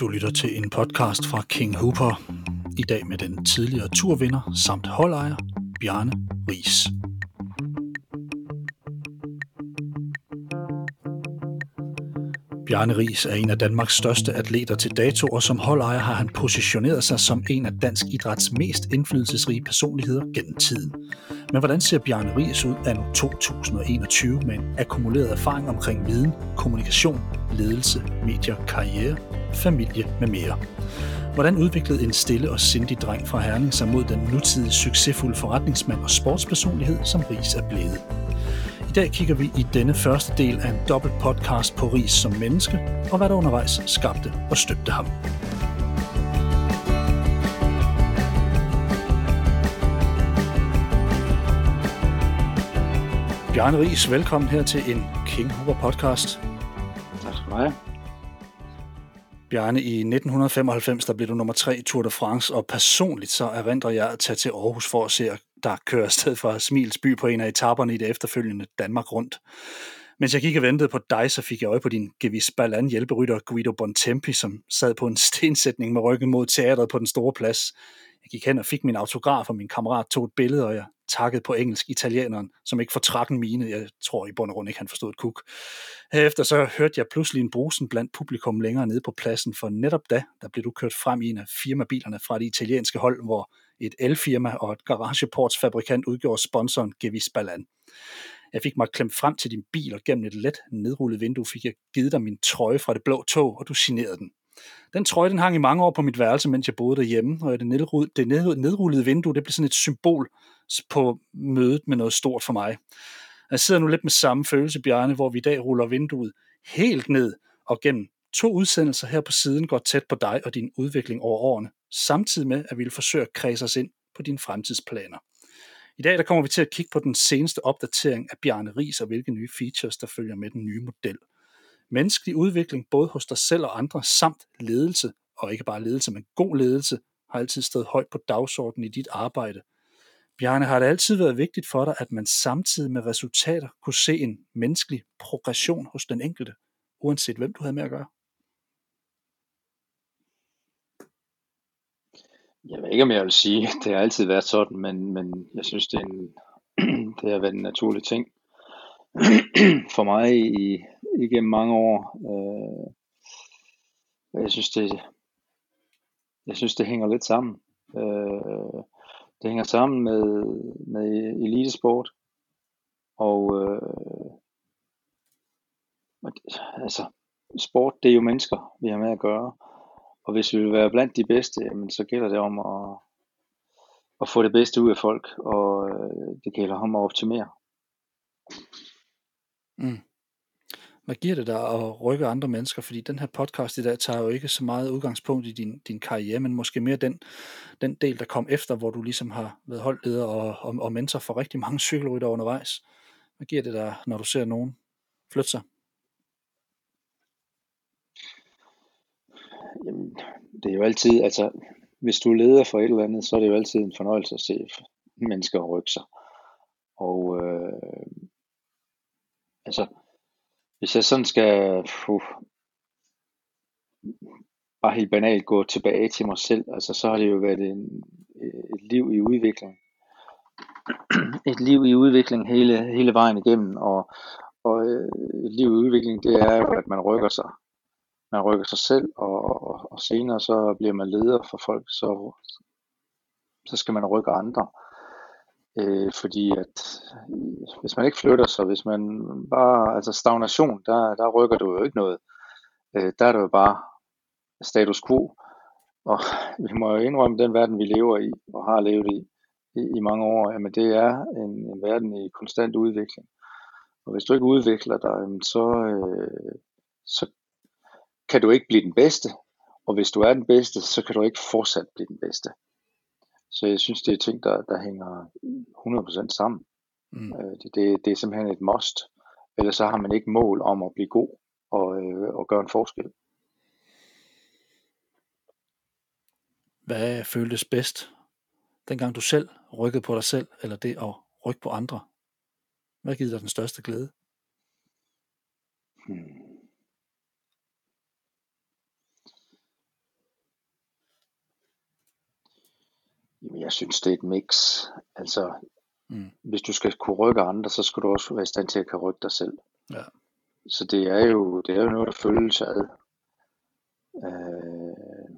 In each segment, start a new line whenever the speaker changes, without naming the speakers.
Du lytter til en podcast fra King Hooper. I dag med den tidligere turvinder samt holdejer, Bjarne Ries. Bjarne Ries er en af Danmarks største atleter til dato, og som holdejer har han positioneret sig som en af dansk idræts mest indflydelsesrige personligheder gennem tiden. Men hvordan ser Bjarne Ries ud af 2021 med en akkumuleret erfaring omkring viden, kommunikation, ledelse, medier, karriere, familie med mere? Hvordan udviklede en stille og sindig dreng fra Herning sig mod den nutidige succesfulde forretningsmand og sportspersonlighed, som Ries er blevet? I dag kigger vi i denne første del af en dobbelt podcast på Ries som menneske, og hvad der undervejs skabte og støbte ham. Bjarne Ries, velkommen her til en King Hooper podcast.
Tak skal du have.
Bjarne, i 1995 der blev du nummer tre i Tour de France, og personligt så erindrer jeg at tage til Aarhus for at se der kører afsted fra Smilsby på en af etaperne i det efterfølgende Danmark rundt. Mens jeg gik og ventede på dig, så fik jeg øje på din Gevis Balan hjælperytter Guido Bontempi, som sad på en stensætning med ryggen mod teatret på den store plads. Jeg gik hen og fik min autograf, og min kammerat tog et billede, og jeg takket på engelsk italieneren, som ikke fortrak en mine. Jeg tror i bund og grund ikke, han forstod et kuk. Herefter så hørte jeg pludselig en brusen blandt publikum længere nede på pladsen, for netop da, der blev du kørt frem i en af firmabilerne fra det italienske hold, hvor et elfirma og et garageportsfabrikant udgjorde sponsoren Gevis Ballan. Jeg fik mig klemt frem til din bil, og gennem et let nedrullet vindue fik jeg givet dig min trøje fra det blå tog, og du signerede den. Den trøje, den hang i mange år på mit værelse, mens jeg boede derhjemme, og det, nedrullede, det nedrullede vindue, det blev sådan et symbol på mødet med noget stort for mig. Jeg sidder nu lidt med samme følelse, Bjarne, hvor vi i dag ruller vinduet helt ned og gennem to udsendelser her på siden går tæt på dig og din udvikling over årene, samtidig med, at vi vil forsøge at kredse os ind på dine fremtidsplaner. I dag der kommer vi til at kigge på den seneste opdatering af Bjarne Ries og hvilke nye features, der følger med den nye model. Menneskelig udvikling både hos dig selv og andre, samt ledelse, og ikke bare ledelse, men god ledelse, har altid stået højt på dagsordenen i dit arbejde. Bjarne, har det altid været vigtigt for dig, at man samtidig med resultater kunne se en menneskelig progression hos den enkelte, uanset hvem du havde med at gøre?
Jeg ved ikke, om jeg vil sige, det har altid været sådan, men, men jeg synes, det, er en, det har været en naturlig ting for mig i, igennem mange år. Øh, jeg synes, det, jeg synes, det hænger lidt sammen. Øh, det hænger sammen med, med elitesport, og øh, altså, sport, det er jo mennesker, vi har med at gøre. Og hvis vi vil være blandt de bedste, jamen, så gælder det om at, at få det bedste ud af folk, og øh, det gælder om at optimere.
Mm. Hvad giver det dig at rykke andre mennesker? Fordi den her podcast i dag tager jo ikke så meget udgangspunkt i din, din karriere, men måske mere den, den del, der kom efter, hvor du ligesom har været holdleder og, og, og mentor for rigtig mange cykelrytter undervejs. Hvad giver det dig, når du ser nogen flytte sig?
Jamen, det er jo altid, altså, hvis du er leder for et eller andet, så er det jo altid en fornøjelse at se mennesker rykke sig. Og øh, altså, hvis jeg sådan skal puh, bare helt banalt gå tilbage til mig selv, altså så har det jo været en, et liv i udvikling. Et liv i udvikling hele, hele vejen igennem, og, og øh, et liv i udvikling, det er jo, at man rykker sig man rykker sig selv, og, og, og senere så bliver man leder for folk, så, så skal man rykke andre. Øh, fordi at øh, hvis man ikke flytter sig, hvis man bare, altså stagnation, der, der rykker du jo ikke noget. Øh, der er det jo bare status quo. Og vi må jo indrømme den verden, vi lever i, og har levet i, i, i mange år, jamen det er en, en verden i konstant udvikling. Og hvis du ikke udvikler dig, jamen så, øh, så kan du ikke blive den bedste, og hvis du er den bedste, så kan du ikke fortsat blive den bedste. Så jeg synes, det er ting, der, der hænger 100% sammen. Mm. Øh, det, det, det er simpelthen et must. Ellers så har man ikke mål om at blive god og, øh, og gøre en forskel.
Hvad føltes bedst? Dengang du selv rykkede på dig selv, eller det at rykke på andre? Hvad giver dig den største glæde?
Hmm. Jeg synes, det er et mix. Altså,
Mm.
hvis du skal kunne rykke andre, så skal du også være i stand til at kunne rykke dig selv.
Ja.
Så det er jo, det er jo noget, der føles ad. Øh,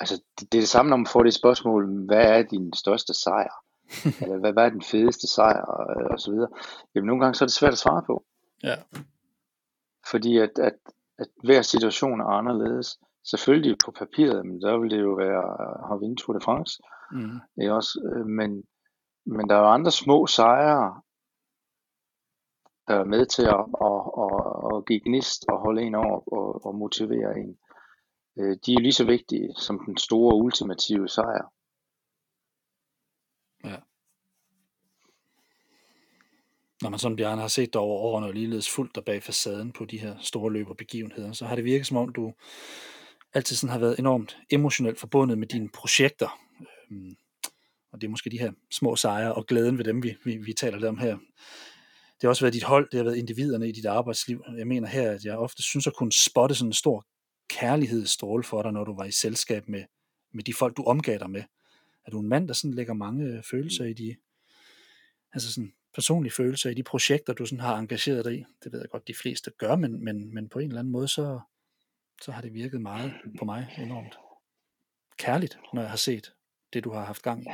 altså, det, det er det samme, når man får det spørgsmål, hvad er din største sejr? Eller hvad, hvad er den fedeste sejr? Og, og så videre. Jamen, nogle gange så er det svært at svare på.
Ja.
Fordi at, at, at hver situation er anderledes. Selvfølgelig på papiret, men der vil det jo være at vinde Tour de France.
Mm.
Ikke også? Øh, Men, men der er jo andre små sejre, der er med til at, at, at, at give gnist og holde en over og, og motivere en. Øh, De er lige så vigtige som den store ultimative sejr.
Når man sådan, Bjarne, har set dig over årene og ligeledes fuldt dig bag facaden på de her store løb og begivenheder, så har det virket som om, du altid sådan har været enormt emotionelt forbundet med dine projekter. Øhm, Og det er måske de her små sejre og glæden ved dem, vi, vi, vi taler lidt om her. Det har også været dit hold, det har været individerne i dit arbejdsliv. Jeg mener her, at jeg ofte synes at kunne spotte sådan en stor kærlighedsstråle for dig, når du var i selskab med, med de folk, du omgav dig med. Er du en mand, der sådan lægger mange øh, følelser i de, altså sådan personlige følelser i de projekter, du sådan har engageret dig i? Det ved jeg godt, de fleste gør, men, men, men på en eller anden måde, så, så har det virket meget på mig enormt kærligt, når jeg har set det, du har haft gang i.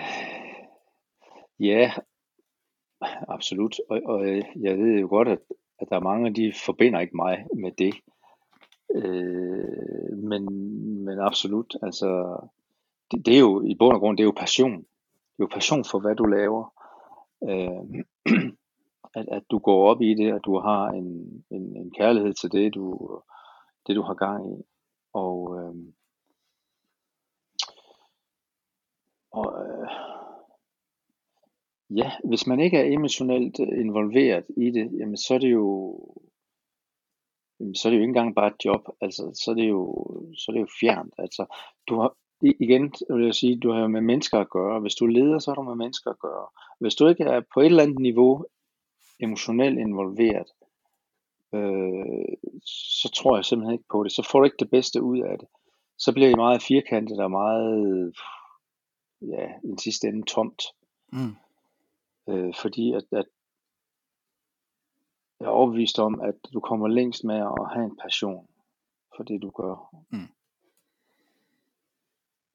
Ja, absolut. Og, og øh, jeg ved jo godt, at, at der er mange, de forbinder ikke mig med det. Øh, men, men absolut, altså, det, det er jo i bund og grund, det er jo passion. Det er jo passion for, hvad du laver. Øh, at, at du går op i det, at du har en, en, en kærlighed til det, du, det, du har gang i. Og, øh, og øh, ja, hvis man ikke er emotionelt øh, involveret i det, jamen så er det jo jamen, så er det jo ikke engang bare et job, altså så er det jo, så er det jo fjernt, altså du har, igen vil jeg sige, du har med mennesker at gøre, hvis du leder, så har du med mennesker at gøre, hvis du ikke er på et eller andet niveau emotionelt involveret, øh, så tror jeg simpelthen ikke på det, så får du ikke det bedste ud af det, så bliver det meget firkantet og meget, ja, i den sidste ende tomt,
Mm.
øh, fordi at, at jeg er overbevist om, at du kommer længst med at have en passion for det, du gør.
Mm.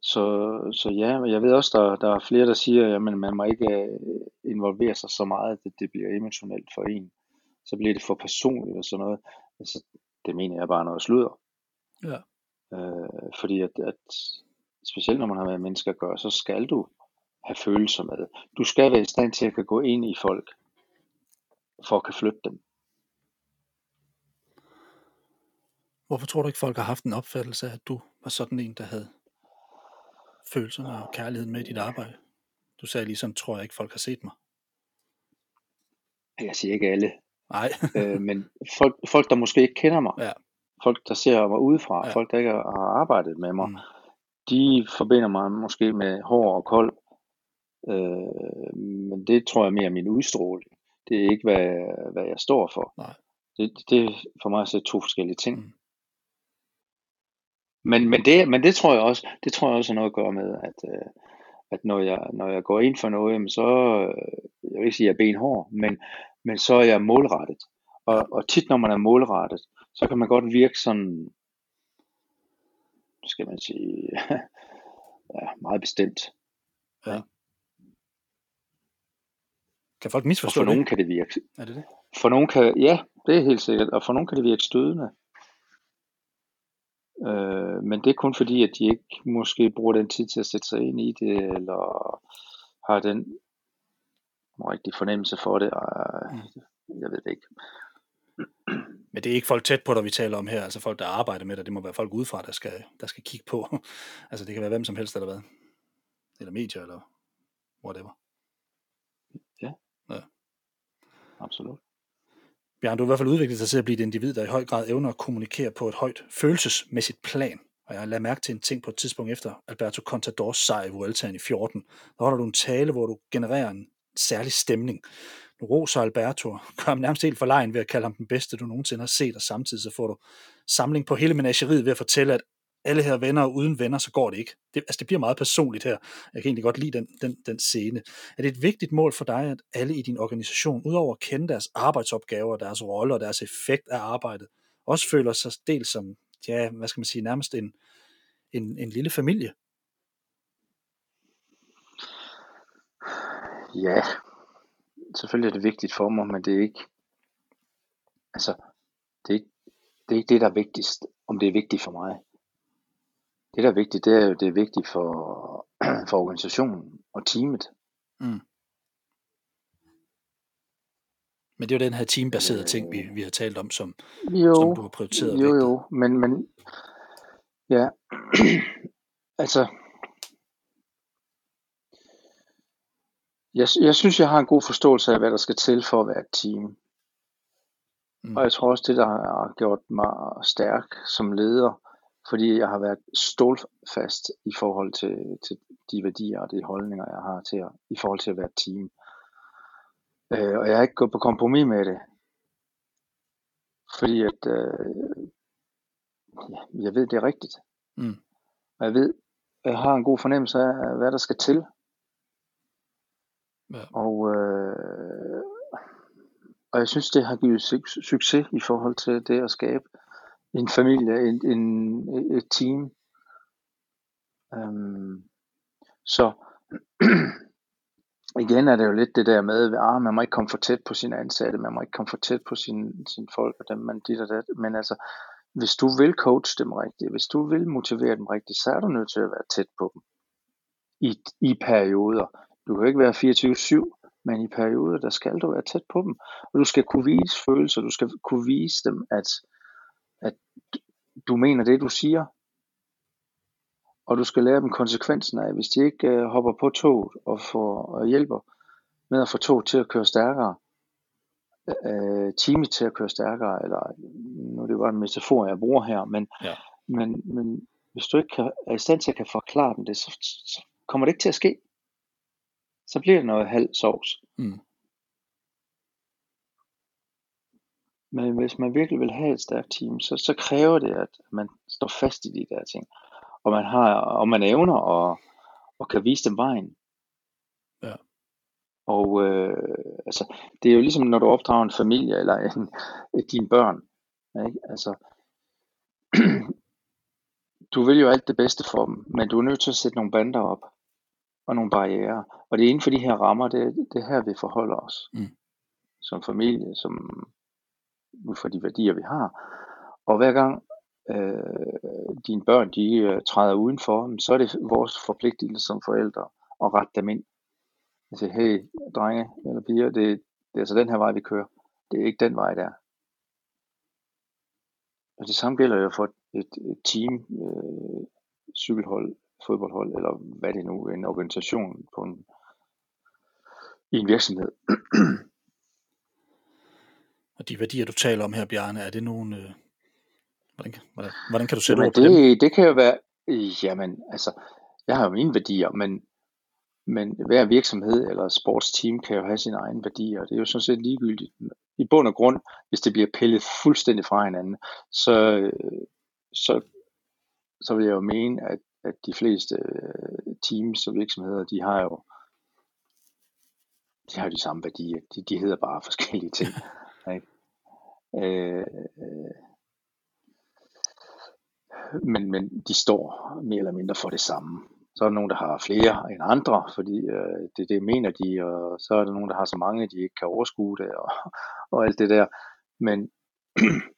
Så, så ja, jeg ved også, der, der er flere, der siger, at man må ikke øh, involvere sig så meget, at det bliver emotionelt for en. Så bliver det for personligt og sådan noget. Altså, det mener jeg bare noget sludder.
Ja.
Øh, fordi at, at specielt når man har med mennesker at gøre, så skal du have følelser med. Du skal være i stand til at kan gå ind i folk, for at kan flytte dem.
Hvorfor tror du ikke, folk har haft en opfattelse af, at du var sådan en, der havde følelserne og kærligheden med i dit arbejde? Du sagde ligesom, tror jeg ikke, folk har set mig.
Jeg siger ikke alle,
Nej,
øh, men folk, folk, der måske ikke kender mig,
Ja.
folk, der ser mig udefra,
Ja.
folk, der ikke har arbejdet med mig,
Mm.
de forbinder mig måske med hård og kold, øh, men det tror jeg mere er min udstråling. Det er ikke, hvad, hvad jeg står for.
Nej.
Det, det er for mig se to forskellige ting.
Mm.
Men, men, det, men det tror jeg også, det tror jeg også har noget at gøre med, at, øh, at når, jeg, når jeg går ind for noget, så, øh, jeg vil ikke sige, at jeg er benhård, men, men så er jeg målrettet. Og, og tit når man er målrettet, så kan man godt virke sådan, skal man sige, ja, meget bestemt.
Kan folk
Og
misforstå
for
det?
nogen kan det virke,
Er det det?
for nogen kan, ja, det er helt sikkert, og for nogen kan det virke stødende. Øh, men det er kun fordi, at de ikke måske bruger den tid til at sætte sig ind i det, eller har den rigtig fornemmelse for det. Øh, jeg ved det ikke.
Men det er ikke folk tæt på dig, vi taler om her, altså folk, der arbejder med dig. Det må være folk udefra, der skal, der skal kigge på. altså det kan være hvem som helst, eller hvad? Eller medier, eller whatever.
Absolut.
Bjørn, du har i hvert fald udviklet dig til at blive et individ, der i høj grad evner at kommunikere på et højt følelsesmæssigt plan. Og jeg lader mærke til en ting på et tidspunkt efter Alberto Contadors sejr i Vueltaen i 14. Der holder du en tale, hvor du genererer en særlig stemning. Nu roser Alberto gør ham nærmest helt for lejen ved at kalde ham den bedste, du nogensinde har set, og samtidig så får du samling på hele menageriet ved at fortælle, at alle her venner, og uden venner, så går det ikke. Det, altså, det bliver meget personligt her. Jeg kan egentlig godt lide den, den, den scene. Er det et vigtigt mål for dig, at alle i din organisation, udover at kende deres arbejdsopgaver, deres rolle og deres effekt af arbejdet, også føler sig dels som, ja, hvad skal man sige, nærmest en, en, en lille familie?
Ja, selvfølgelig er det vigtigt for mig, men det er ikke, altså, det er ikke, det er ikke det, der er vigtigst, om det er vigtigt for mig. Det, der er vigtigt, det er jo, det er vigtigt for, for organisationen og teamet. Mm.
Men det er jo den her teambaserede øh, ting, vi, vi har talt om, som, jo, som du har prioriteret.
Jo, jo, men, men ja, altså, jeg, jeg synes, jeg har en god forståelse af, hvad der skal til for at være et team. Mm. Og jeg tror også, det der har gjort mig stærk som leder, fordi jeg har været stålfast i forhold til, til de værdier og de holdninger, jeg har til at, i forhold til at være et team. Øh, og jeg har ikke gået på kompromis med det. Fordi at, øh, jeg ved, det er rigtigt. Mm. Og jeg ved, jeg har en god fornemmelse af, hvad der skal til. Ja. Og, øh, og jeg synes, det har givet succes i forhold til det at skabe en familie, en, en, et team. Um, så igen er det jo lidt det der med, at ah, man må ikke komme for tæt på sine ansatte, man må ikke komme for tæt på sine, sine folk, og dem man dit og dat. Men altså, hvis du vil coach dem rigtigt, hvis du vil motivere dem rigtigt, så er du nødt til at være tæt på dem i, i perioder. Du kan ikke være 24-7, men i perioder, der skal du være tæt på dem. Og du skal kunne vise følelser, du skal kunne vise dem, at, at du mener det, du siger. Og du skal lære dem konsekvensen af, hvis de ikke uh, hopper på toget og får og hjælper med at få toget til at køre stærkere, uh, teamet til at køre stærkere, eller nu er det bare en metafor, jeg bruger her, men, ja. men, men hvis du ikke kan, er i stand til at kan forklare dem det, så, så kommer det ikke til at ske så bliver det noget halv sovs. Mm. Men hvis man virkelig vil have et stærkt team, så, så kræver det, at man står fast i de der ting. Og man, har, og man evner og, og kan vise dem vejen. Ja. Og øh, altså, det er jo ligesom, når du opdrager en familie eller en, dine børn. Ikke? Altså, du vil jo alt det bedste for dem, men du er nødt til at sætte nogle bander op og nogle barriere. Og det er inden for de her rammer, det, det er her, vi forholder os. Mm. Som familie, som ud fra de værdier, vi har. Og hver gang øh, dine børn, de uh, træder udenfor, så er det vores forpligtelse som forældre at rette dem ind. Jeg siger, hey, drenge eller piger, det, det er altså den her vej, vi kører. Det er ikke den vej, der. Og det samme gælder jo for et, et team, øh, cykelhold, fodboldhold, eller hvad det nu en organisation på en, i en virksomhed.
Og de værdier, du taler om her, Bjarne, er det nogle... Øh, hvordan, hvordan, hvordan kan du sætte
jamen,
ord på det,
dem? Det kan jo være... Jamen, altså, jeg har jo mine værdier, men, men hver virksomhed eller sportsteam kan jo have sine egne værdier. Det er jo sådan set ligegyldigt. I bund og grund, hvis det bliver pillet fuldstændig fra hinanden, så, så, så vil jeg jo mene, at at de fleste øh, teams og virksomheder, de har jo de har de samme værdier. De, de hedder bare forskellige ting. Ikke? Øh, øh, men, men de står mere eller mindre for det samme. Så er der nogen, der har flere end andre, fordi øh, det, det mener de, og så er der nogen, der har så mange, de ikke kan overskue det, og, og alt det der. Men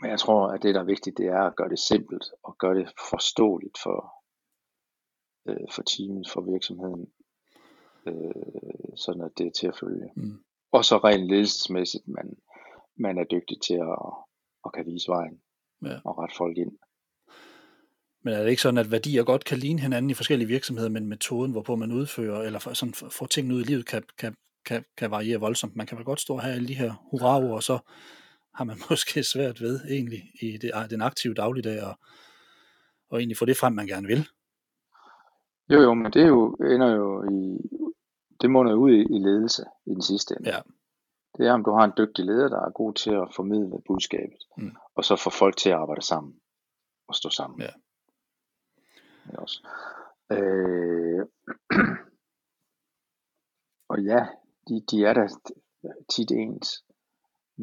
men jeg tror, at det, der er vigtigt, det er at gøre det simpelt og gøre det forståeligt for, øh, for teamet, for virksomheden, øh, sådan at det er til at følge. Mm. Og så rent ledelsesmæssigt, man, man er dygtig til at, at kan vise vejen ja. og rette folk ind.
Men er det ikke sådan, at værdier godt kan ligne hinanden i forskellige virksomheder, men metoden, hvorpå man udfører, eller sådan får tingene ud i livet, kan, kan, kan, kan variere voldsomt. Man kan vel godt stå her alle de her hurraer, og så har man måske svært ved egentlig i det, den aktive dagligdag og, og egentlig få det frem, man gerne vil.
Jo, jo, men det er jo, ender jo i, det munder ud i, i ledelse i den sidste ende. Ja. Det er, om du har en dygtig leder, der er god til at formidle budskabet, mm. og så få folk til at arbejde sammen. at stå sammen.
Ja.
Ja, også. Øh, og ja, de, de er da tit ens,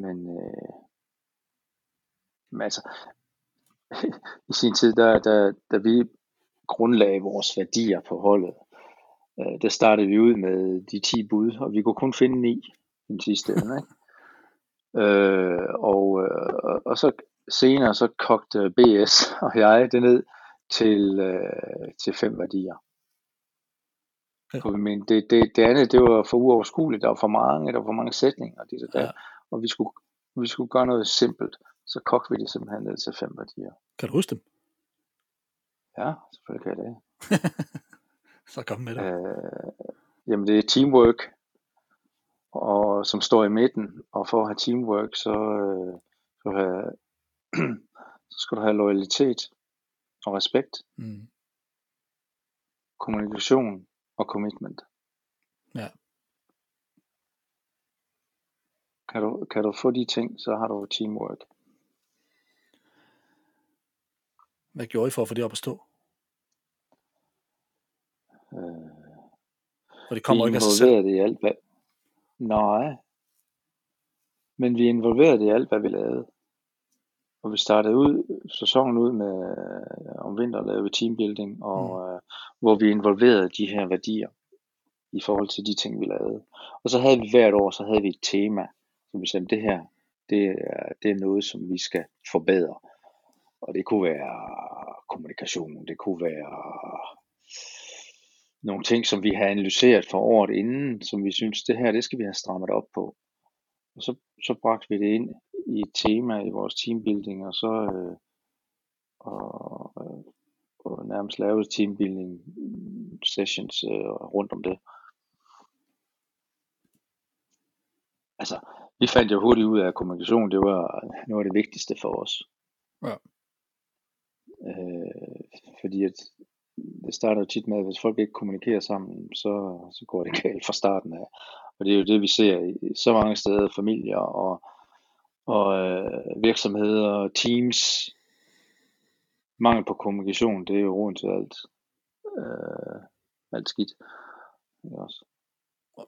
men, øh, men altså, i sin tid, der, der, da vi grundlagde vores værdier på holdet, øh, der startede vi ud med de 10 bud, og vi kunne kun finde 9 den sidste ende. Ikke? øh, og, øh, og så senere så kogte BS og jeg det ned til, øh, til fem værdier.
Ja.
Men det, det, det andet, det var for uoverskueligt. Der var for mange, der var for mange sætninger, og, det, der,
Ja.
Og vi skulle, vi skulle gøre noget simpelt. Så kogte vi det simpelthen ned til fem værdier.
Kan du huske dem?
Ja, selvfølgelig kan jeg det.
Så kom med det.
Øh, jamen det er teamwork, og som står i midten. Og for at have teamwork, så, øh, så, have, så skal du have loyalitet og respekt,
Mm.
kommunikation og commitment.
Ja.
Kan du, kan du få de ting, så har du teamwork.
Hvad gjorde I for at få det op at stå?
Øh,
For det kommer
vi
ikke af sig selv.
i alt, hvad... Nej. Men vi involverede i alt, hvad vi lavede. Og vi startede ud, sæsonen ud med, øh, om vinteren lavede vi teambuilding, og mm. øh, hvor vi involverede de her værdier i forhold til de ting, vi lavede. Og så havde vi hvert år, så havde vi et tema, som vi sagde, det her, det er, det er noget, som vi skal forbedre. Og det kunne være kommunikation, det kunne være nogle ting, som vi har analyseret for året inden, som vi synes, det her, det skal vi have strammet op på. Og så, så bragte vi det ind i et tema i vores teambuilding, og så øh, og, øh, og nærmest lavede teambuilding sessions øh, rundt om det. Altså, vi fandt jo hurtigt ud af, at kommunikation, det var noget af det vigtigste for os.
Ja.
Øh, fordi at det starter jo tit med, at hvis folk ikke kommunikerer sammen, så, så går det galt fra starten af. Og det er jo det, vi ser i så mange steder, familier og, og øh, virksomheder og teams. Mangel på kommunikation, det er jo roden til alt, øh, alt skidt. Også?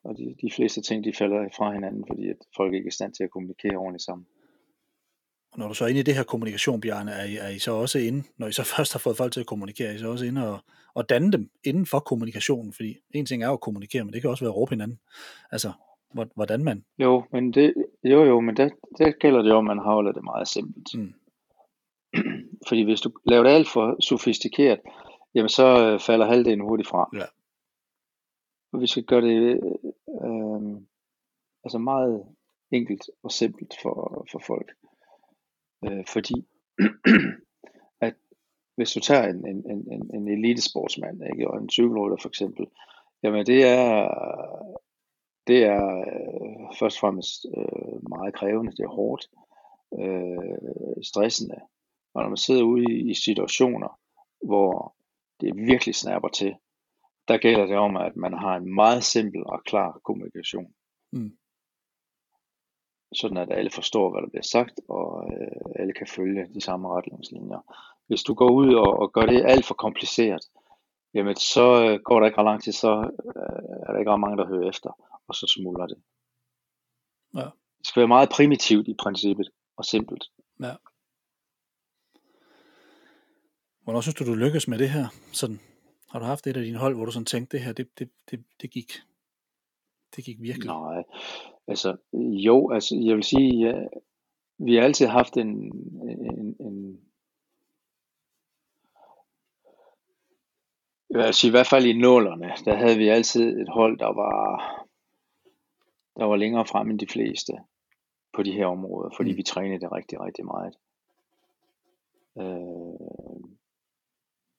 Og de, de fleste ting, de falder fra hinanden, fordi at folk ikke er i stand til at kommunikere ordentligt sammen.
Og når du så er inde i det her kommunikation, Bjarne, er I, er I så også inde, når I så først har fået folk til at kommunikere, er I så også inde og, og danne dem inden for kommunikationen? Fordi en ting er jo at kommunikere, men det kan også være at råbe hinanden. Altså, hvor- hvordan man...
Jo, men det, jo, jo, men der, der gælder det jo, at man holder det meget simpelt.
Mm.
Fordi hvis du laver det alt for sofistikeret, jamen så øh, falder halvdelen hurtigt fra.
Ja.
Og vi skal gøre det øh, altså meget enkelt og simpelt for, for folk. Øh, fordi at hvis du tager en, en, en, en, elitesportsmand ikke, og en cykelrytter for eksempel, jamen det er, det er øh, først og fremmest øh, meget krævende, det er hårdt, øh, stressende. Og når man sidder ude i, i situationer, hvor det virkelig snapper til, der gælder det om, at man har en meget simpel og klar kommunikation.
Mm.
Sådan at alle forstår, hvad der bliver sagt, og øh, alle kan følge de samme retningslinjer. Hvis du går ud og, og gør det alt for kompliceret, jamen så øh, går der ikke ret lang tid, så øh, er der ikke ret mange, der hører efter, og så smuldrer det.
Ja.
Det skal være meget primitivt i princippet, og simpelt.
Ja. Hvornår synes du, du lykkes med det her? Sådan, har du haft et af dine hold, hvor du sådan tænkte, det her, det, det, det, det gik, det gik virkelig?
Nej, altså jo, altså jeg vil sige, ja, vi har altid haft en, en, en sige, i hvert fald i nålerne, der havde vi altid et hold, der var, der var længere frem end de fleste på de her områder, fordi
Mm.
vi trænede det rigtig, rigtig meget. Øh,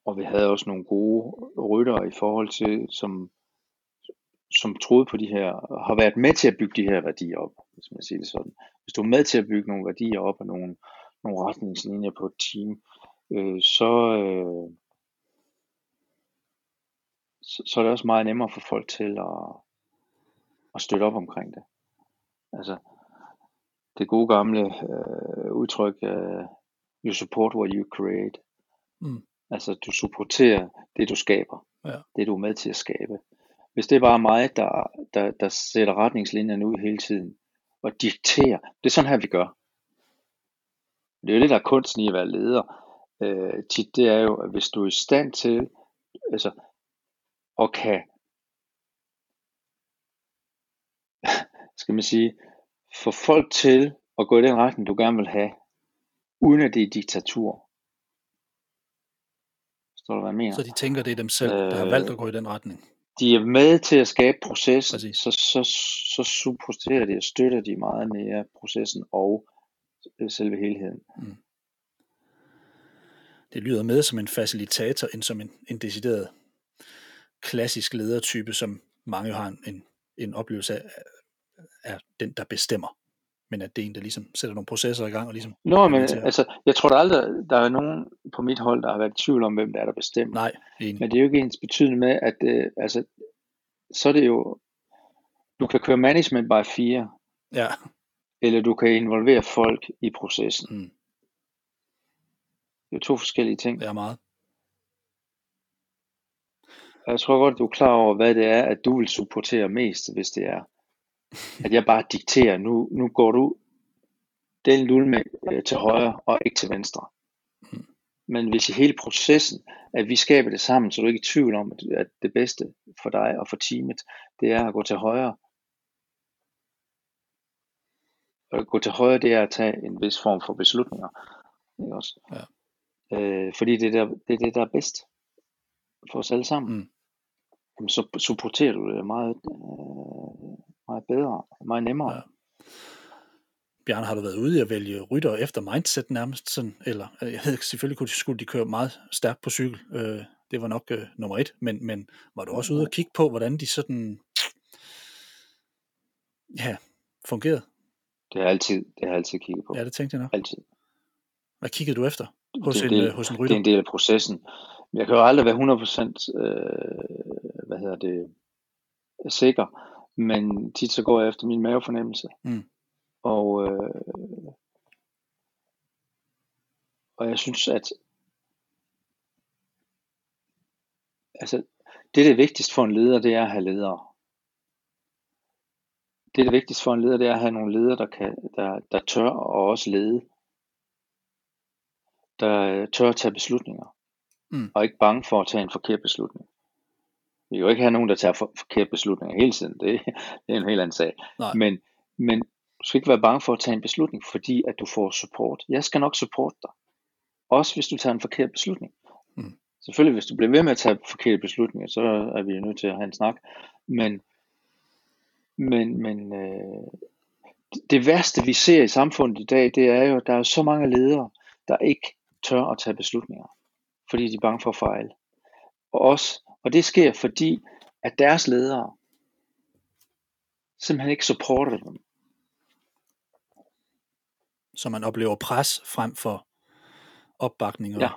og vi havde også nogle gode ryttere i forhold til, som, som troede på de her, har været med til at bygge de her værdier op, hvis man siger det sådan. Hvis du er med til at bygge nogle værdier op og nogle, nogle retningslinjer på et team, øh, så, øh, så, så er det også meget nemmere for folk til at, at støtte op omkring det. Altså, det gode gamle øh, udtryk, øh, you support what you create.
Mm.
Altså, du supporterer det, du skaber.
Ja.
Det, du er med til at skabe. Hvis det er bare mig, der, der, der sætter retningslinjerne ud hele tiden, og dikterer, det er sådan her, vi gør. Det er jo det, der er kunsten i at være leder. Øh, tit, det er jo, at hvis du er i stand til, altså, og kan, skal man sige, få folk til at gå i den retning, du gerne vil have, uden at det er diktatur. Forstår du, hvad jeg mener?
Så de tænker, det er dem selv, der har
Øh,
valgt at gå i den retning.
de er med til at skabe processen,
Præcis.
så, så, så supporterer de og støtter de meget mere processen og øh, selve helheden.
Det lyder med som en facilitator, end som en, en decideret klassisk ledertype, som mange har en, en oplevelse af, er den, der bestemmer. Men at det er en, der ligesom sætter nogle processer i gang og ligesom...
Nå, men altså, jeg tror der aldrig, der er nogen på mit hold, der har været i tvivl om, hvem der er, der bestemmer.
Nej, enig.
Men det er jo ikke ens betydende med, at øh, altså, så er det jo, du kan køre management by fire,
Ja,
eller du kan involvere folk i processen.
mm,
Det er to forskellige ting.
det er meget.
Jeg tror godt, du er klar over, hvad det er, at du vil supportere mest, hvis det er, at jeg bare dikterer, nu, nu går du den lul med øh, til højre og ikke til venstre. Men hvis i hele processen, at vi skaber det sammen, så er du ikke i tvivl om, at- det bedste for dig og for teamet, det er at gå til højre. Og at gå til højre, det er at tage en vis form for beslutninger. Ikke også?
Ja.
Øh, fordi det er, der, det er det, der er bedst for os alle sammen.
Mm.
Jamen, så supporterer du det meget, øh, meget bedre, meget nemmere.
Ja. Bjarne, har du været ude i at vælge rytter efter mindset nærmest? Sådan, eller, øh, jeg ved selvfølgelig kunne de, skulle de køre meget stærkt på cykel. Øh, det var nok øh, nummer et. Men, men var du også ude og kigge på, hvordan de sådan... Ja, fungerede?
Det har altid, det har altid kigget på.
Ja, det tænkte jeg nok.
Altid.
Hvad kiggede du efter hos,
Det
en,
en del-
øh, hos en
Det er
rytter?
en del af processen. Jeg kan jo aldrig være 100% øh, hvad hedder det, sikker, men tit så går jeg efter min mavefornemmelse.
Mm.
Og, øh, og jeg synes, at altså, det, der er vigtigst for en leder, det er at have ledere. Det, der er vigtigst for en leder, det er at have nogle ledere, der, kan, der, der tør og også lede. Der tør at tage beslutninger.
Mm.
Og ikke bange for at tage en forkert beslutning. Vi kan jo ikke have nogen, der tager for, forkerte beslutninger hele tiden. Det, det er en helt anden sag.
Nej.
Men, men du skal ikke være bange for at tage en beslutning, fordi at du får support. Jeg skal nok supporte dig. Også hvis du tager en forkert beslutning.
Mm.
Selvfølgelig, hvis du bliver ved med at tage forkerte beslutninger, så er vi jo nødt til at have en snak. Men, men, men øh, det- værste, vi ser i samfundet i dag, det er jo, at der er så mange ledere, der ikke tør at tage beslutninger, fordi de er bange for at fejle. Og, også, og det sker, fordi at deres ledere simpelthen ikke supporter dem.
Så man oplever pres frem for opbakning. Og,
Ja.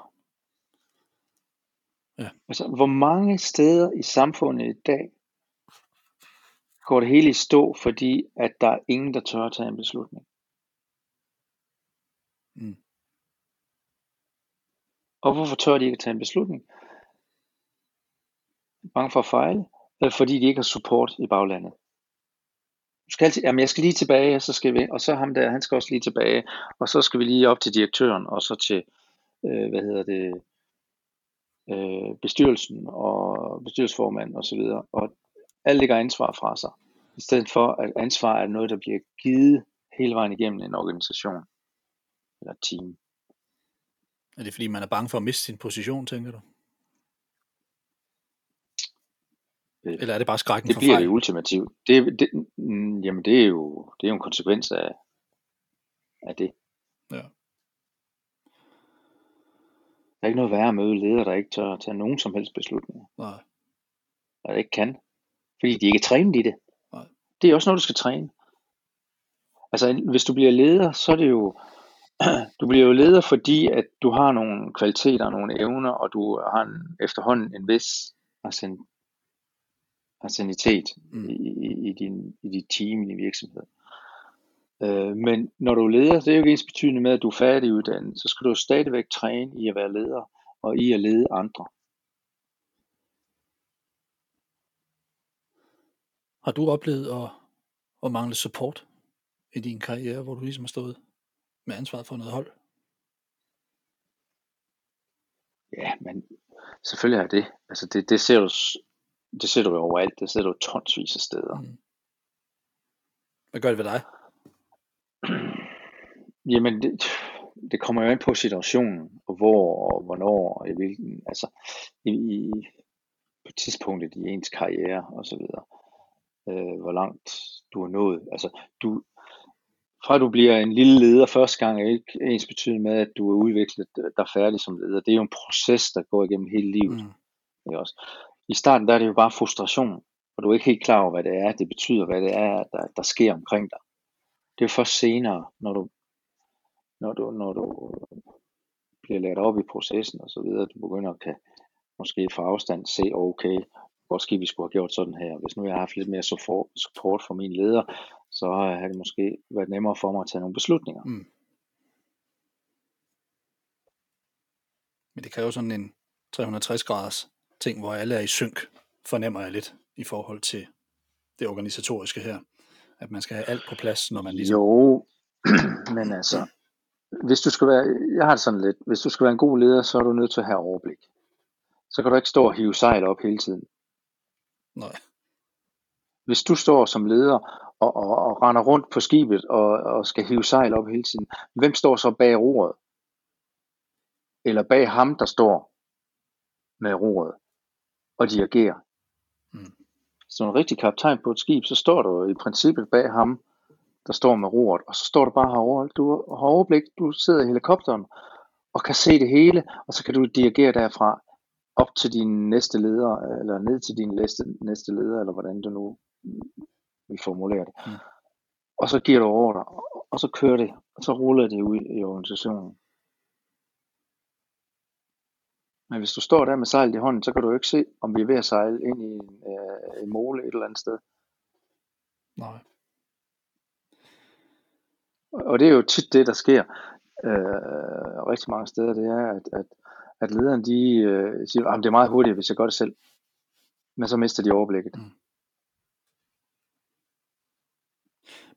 Ja.
Altså, hvor mange steder i samfundet i dag går det hele i stå, fordi at der er ingen, der tør at tage en beslutning.
Mm.
Og hvorfor tør de ikke at tage en beslutning? Bange for at fejle, øh, fordi de ikke har support i baglandet. Du skal altid, jamen jeg skal lige tilbage, og så skal vi, og så ham der, han skal også lige tilbage, og så skal vi lige op til direktøren, og så til, øh, hvad hedder det, øh, bestyrelsen og bestyrelsesformand og så videre, og alle lægger ansvar fra sig, i stedet for at ansvar er noget, der bliver givet hele vejen igennem en organisation eller team.
Er det fordi, man er bange for at miste sin position, tænker du?
Øh,
Eller er det bare skrækken
Det
for
bliver
fejl?
det ultimativt. Det, det, mm, jamen det er, jo, det er jo en konsekvens af, af det.
Ja.
Der er ikke noget værre at møde ledere, der ikke tør at tage nogen som helst beslutninger.
Nej.
Der ikke kan. Fordi de ikke er trænet i det.
Nej.
Det er også noget, du skal træne. Altså, hvis du bliver leder, så er det jo, du bliver jo leder, fordi at du har nogle kvaliteter, nogle evner, og du har en, efterhånden en vis arsen, arsenitet
Mm.
i, i, din, i dit team, i din virksomhed. Øh, men når du er leder, det er jo ikke ens betydende med, at du er færdiguddannet, så skal du stadigvæk træne i at være leder, og i at lede andre.
Har du oplevet at, at mangle support i din karriere, hvor du ligesom har stået med ansvaret for noget hold?
Ja, men selvfølgelig er det. Altså det, det ser du, det ser du jo overalt. Det ser du tonsvis af steder. Mm.
Hvad gør det ved dig?
Jamen, det, det kommer jo ind på situationen, og hvor og hvornår, og i hvilken, altså i, i, på tidspunktet i ens karriere og så videre. Øh, hvor langt du har nået. Altså, du, fra du bliver en lille leder første gang, er ikke ens betydende med, at du er udviklet, er færdig som leder. Det er jo en proces, der går igennem hele livet. Mm. Ikke også? I starten der er det jo bare frustration, og du er ikke helt klar over, hvad det er, det betyder, hvad det er, der, der sker omkring dig. Det er jo først senere, når du, når du, når du bliver lært op i processen og så videre, du begynder at kan måske fra afstand se, okay, måske vi skulle have gjort sådan her. Hvis nu jeg har haft lidt mere support fra min leder, så har det måske været nemmere for mig at tage nogle beslutninger. Mm.
Men det kræver sådan en 360 graders ting, hvor alle er i synk, fornemmer jeg lidt i forhold til det organisatoriske her. At man skal have alt på plads, når man ligesom...
Jo, men altså, hvis du skal være, jeg har det sådan lidt, hvis du skal være en god leder, så er du nødt til at have overblik. Så kan du ikke stå og hive sejl op hele tiden.
Nej.
Hvis du står som leder og, og, og render rundt på skibet og, og skal hive sejl op hele tiden, hvem står så bag roret? Eller bag ham, der står med roret og dirigerer? Mm. Så en rigtig kaptajn på et skib, så står du i princippet bag ham, der står med roret, og så står du bare herovre. Du har overblik, du sidder i helikopteren og kan se det hele, og så kan du dirigere derfra op til din næste leder, eller ned til din næste, næste leder, eller hvordan du nu vil formulere det. Mm. Og så giver du ordre, og så kører det, og så ruller det ud i organisationen. Men hvis du står der med sejlet i hånden, så kan du ikke se, om vi er ved at sejle ind i en, øh, en mole et eller andet sted.
Nej.
Og det er jo tit det, der sker øh, rigtig mange steder, det er, at, at, at lederen de øh, siger, at det er meget hurtigt, hvis jeg gør det selv. Men så mister de overblikket. Mm.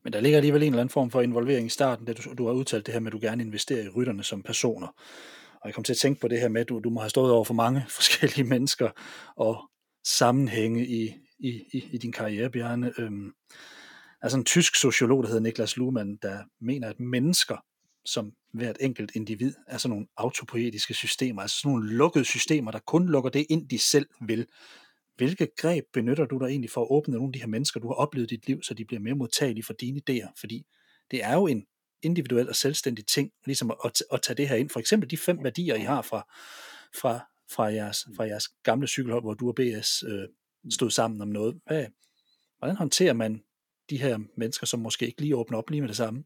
Men der ligger alligevel en eller anden form for involvering i starten, da du, du har udtalt det her med, at du gerne investerer i rytterne som personer. Og jeg kom til at tænke på det her med, at du, du må have stået over for mange forskellige mennesker og sammenhænge i, i, i, i din karriere, Bjarne. Øhm, altså en tysk sociolog, der hedder Niklas Luhmann, der mener, at mennesker som hvert enkelt individ er sådan nogle autopoetiske systemer, altså sådan nogle lukkede systemer, der kun lukker det ind, de selv vil. Hvilke greb benytter du dig egentlig for at åbne nogle af de her mennesker, du har oplevet i dit liv, så de bliver mere modtagelige for dine idéer? Fordi det er jo en individuel og selvstændig ting, ligesom at, at tage det her ind. For eksempel de fem værdier, I har fra, fra, fra, jeres, fra jeres gamle cykelhold, hvor du og BS øh, stod sammen om noget. Hvad, hvordan håndterer man de her mennesker, som måske ikke lige åbner op lige med det samme?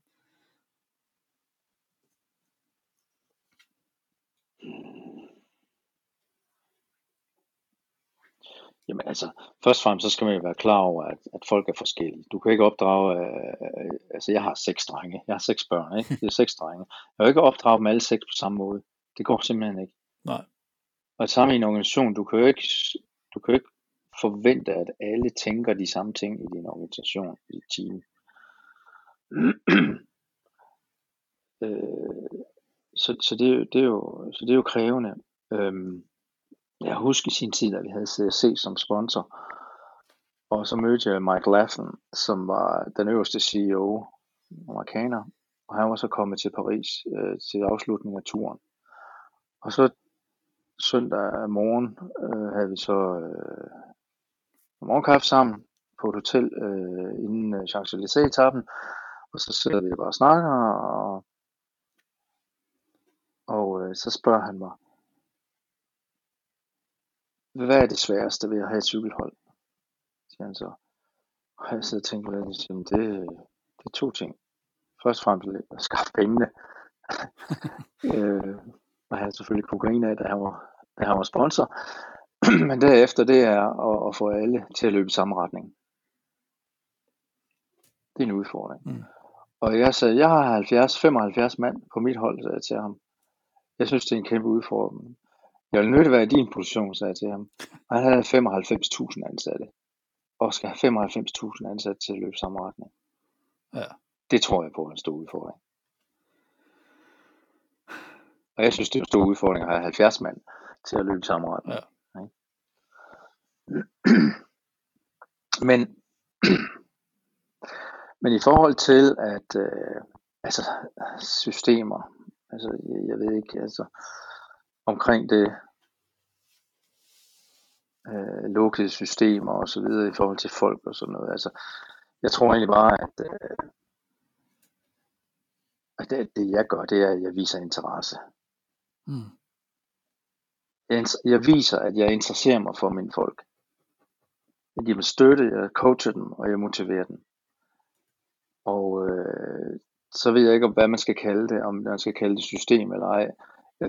Jamen altså, først og fremmest så skal man jo være klar over, at, at folk er forskellige. Du kan ikke opdrage, øh, altså jeg har seks drenge, jeg har seks børn, ikke? Det er seks drenge. Jeg kan ikke opdrage dem alle seks på samme måde. Det går simpelthen ikke.
Nej.
Og sammen i en organisation, du kan jo ikke, du kan jo ikke forvente, at alle tænker de samme ting i din organisation, i dit team. øh, så, så, det, det er jo, så det er jo krævende. Øhm, jeg husker i sin tid, at vi havde CSC som sponsor, og så mødte jeg Mike Laffen, som var den øverste CEO, amerikaner, og han var så kommet til Paris øh, til afslutningen af turen. Og så søndag morgen øh, havde vi så øh, morgenkaffe sammen på et hotel øh, inden øh, Champs-Élysées-etappen, og så sidder vi bare og snakker, og, og øh, så spørger han mig, hvad er det sværeste ved at have et cykelhold? Siger han så. Og jeg sidder og tænker lidt, og det, det er to ting. Først og fremmest at skaffe pengene. øh, og jeg selvfølgelig kokain af, da han var, da han var sponsor. Men derefter, det er at, at få alle til at løbe i samme retning. Det er en udfordring. Mm. Og jeg sagde, jeg har 70, 75 mand på mit hold, sagde jeg til ham. Jeg synes, det er en kæmpe udfordring. Jeg vil nødt være i din position, sagde jeg til ham. Og han havde 95.000 ansatte. Og skal have 95.000 ansatte til at løbe samme retning.
Ja.
Det tror jeg på, han stod udfordring. Og jeg synes, det er en stor udfordring at have 70 mand til at løbe samme retning.
Ja.
Men, men i forhold til at øh, altså systemer, altså jeg, jeg ved ikke, altså omkring det øh, lukkede systemer og så videre i forhold til folk og sådan noget. Altså, jeg tror egentlig bare, at, øh, at det, det jeg gør, det er, at jeg viser interesse.
Mm.
Jeg, jeg viser, at jeg interesserer mig for mine folk. Jeg giver dem støtte, jeg coacher dem, og jeg motiverer dem. Og øh, så ved jeg ikke, hvad man skal kalde det, om man skal kalde det system eller ej.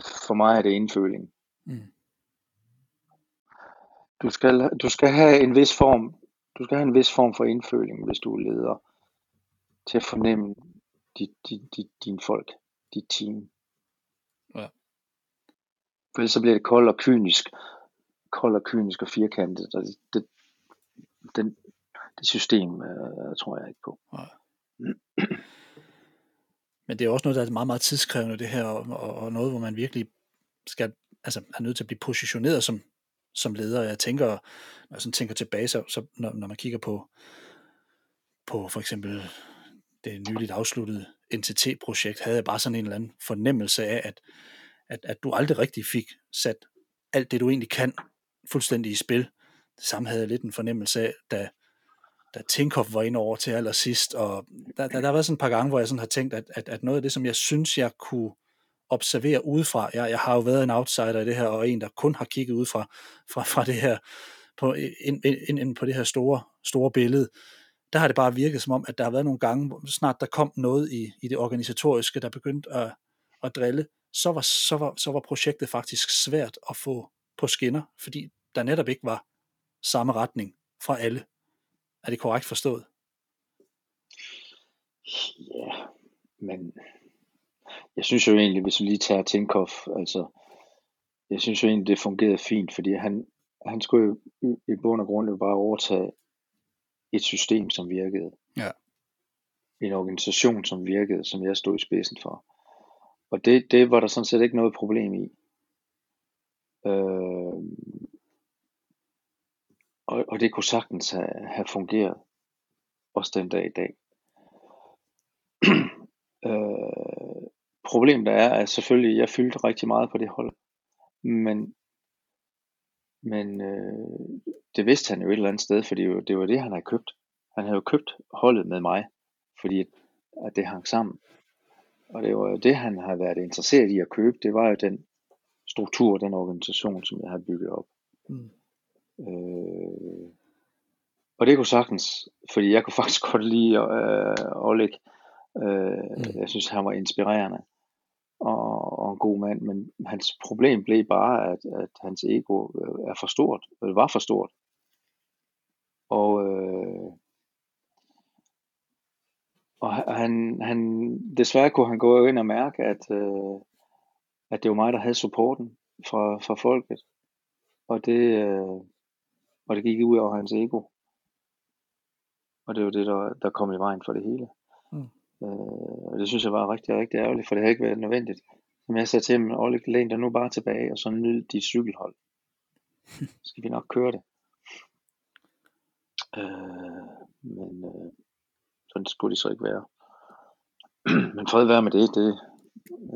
For mig er det indføling.
Mm.
Du skal, du skal have en vis form, du skal have en vis form for indføling, hvis du er leder, til at fornemme dit, dit, dit, din folk, dit team.
Ja.
For ellers så bliver det koldt og kynisk, koldt og kynisk og firkantet, og det, det, den, det system øh, tror jeg ikke på.
Nej. Men det er også noget, der er meget, meget tidskrævende, det her, og, og, og noget, hvor man virkelig skal, altså, er nødt til at blive positioneret som, som leder. Jeg tænker, når jeg sådan tænker tilbage, så, så når, når man kigger på, på for eksempel det nyligt afsluttede NTT-projekt, havde jeg bare sådan en eller anden fornemmelse af, at, at, at du aldrig rigtig fik sat alt det, du egentlig kan, fuldstændig i spil. Det samme havde jeg lidt en fornemmelse af, da, da Tinkoff var ind over til allersidst, og der, der, der var sådan et par gange, hvor jeg sådan har tænkt, at, at, at noget af det, som jeg synes, jeg kunne observere udefra, jeg, jeg har jo været en outsider i det her, og en, der kun har kigget udefra fra, fra det her, på, ind, ind, ind på det her store, store billede, der har det bare virket som om, at der har været nogle gange, hvor snart der kom noget i, i det organisatoriske, der begyndte at, at drille, så var, så, var, så var projektet faktisk svært at få på skinner, fordi der netop ikke var samme retning fra alle. Er det korrekt forstået?
Ja, men jeg synes jo egentlig, hvis vi lige tager Tinkoff, altså, jeg synes jo egentlig, det fungerede fint, fordi han, han skulle jo i bund og grund jo bare overtage et system, som virkede.
Ja.
En organisation, som virkede, som jeg stod i spidsen for. Og det, det var der sådan set ikke noget problem i. Øh, og, og det kunne sagtens have, have fungeret, også den dag i dag. øh, problemet er, at selvfølgelig, jeg fyldte rigtig meget på det hold, men, men øh, det vidste han jo et eller andet sted, fordi det var, det var det, han havde købt. Han havde jo købt holdet med mig, fordi at det hang sammen. Og det var jo det, han har været interesseret i at købe, det var jo den struktur, den organisation, som jeg har bygget op. Mm. Øh, og det kunne sagtens, fordi jeg kunne faktisk godt lide øh, Oleg. Øh, mm. Jeg synes, han var inspirerende og, og en god mand, men hans problem blev bare, at, at hans ego er for stort, eller var for stort. Og, øh, og han, han, desværre kunne han gå ind og mærke, at, øh, at det var mig, der havde supporten fra, fra folket. Og det, øh, og det gik ud over hans ego. Og det var det, der, der kom i vejen for det hele. Mm. Øh, og det synes jeg var rigtig, rigtig ærgerligt, for det havde ikke været nødvendigt. Som jeg sagde til ham, Olle, læn dig nu bare tilbage, og så nyd dit cykelhold. Så skal vi nok køre det. Øh, men øh, sådan skulle det så ikke være. men fred være med det, det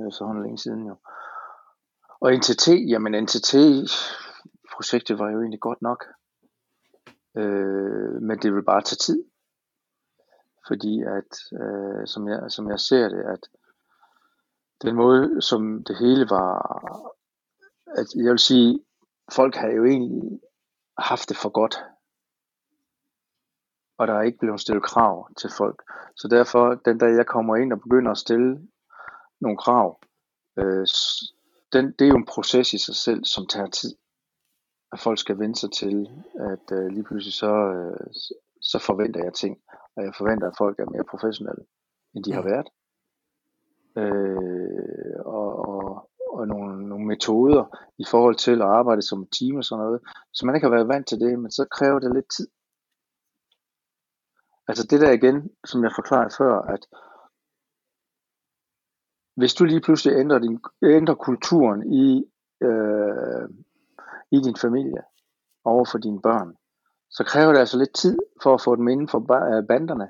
er så længe siden jo. Og NTT, jamen NTT projektet var jo egentlig godt nok. Øh, men det vil bare tage tid. Fordi at, øh, som, jeg, som jeg ser det, at den måde, som det hele var, at jeg vil sige, folk har jo egentlig haft det for godt. Og der er ikke blevet stillet krav til folk. Så derfor, den dag jeg kommer ind og begynder at stille nogle krav, øh, den, det er jo en proces i sig selv, som tager tid at folk skal vende sig til, at øh, lige pludselig så, øh, så forventer jeg ting, og jeg forventer, at folk er mere professionelle, end de har været. Øh, og, og, og nogle, nogle metoder i forhold til at arbejde som et team og sådan noget. Så man ikke har været vant til det, men så kræver det lidt tid. Altså det der igen, som jeg forklarede før, at hvis du lige pludselig ændrer, din, ændrer kulturen i, øh, i din familie over for dine børn, så kræver det altså lidt tid for at få dem inden for banderne.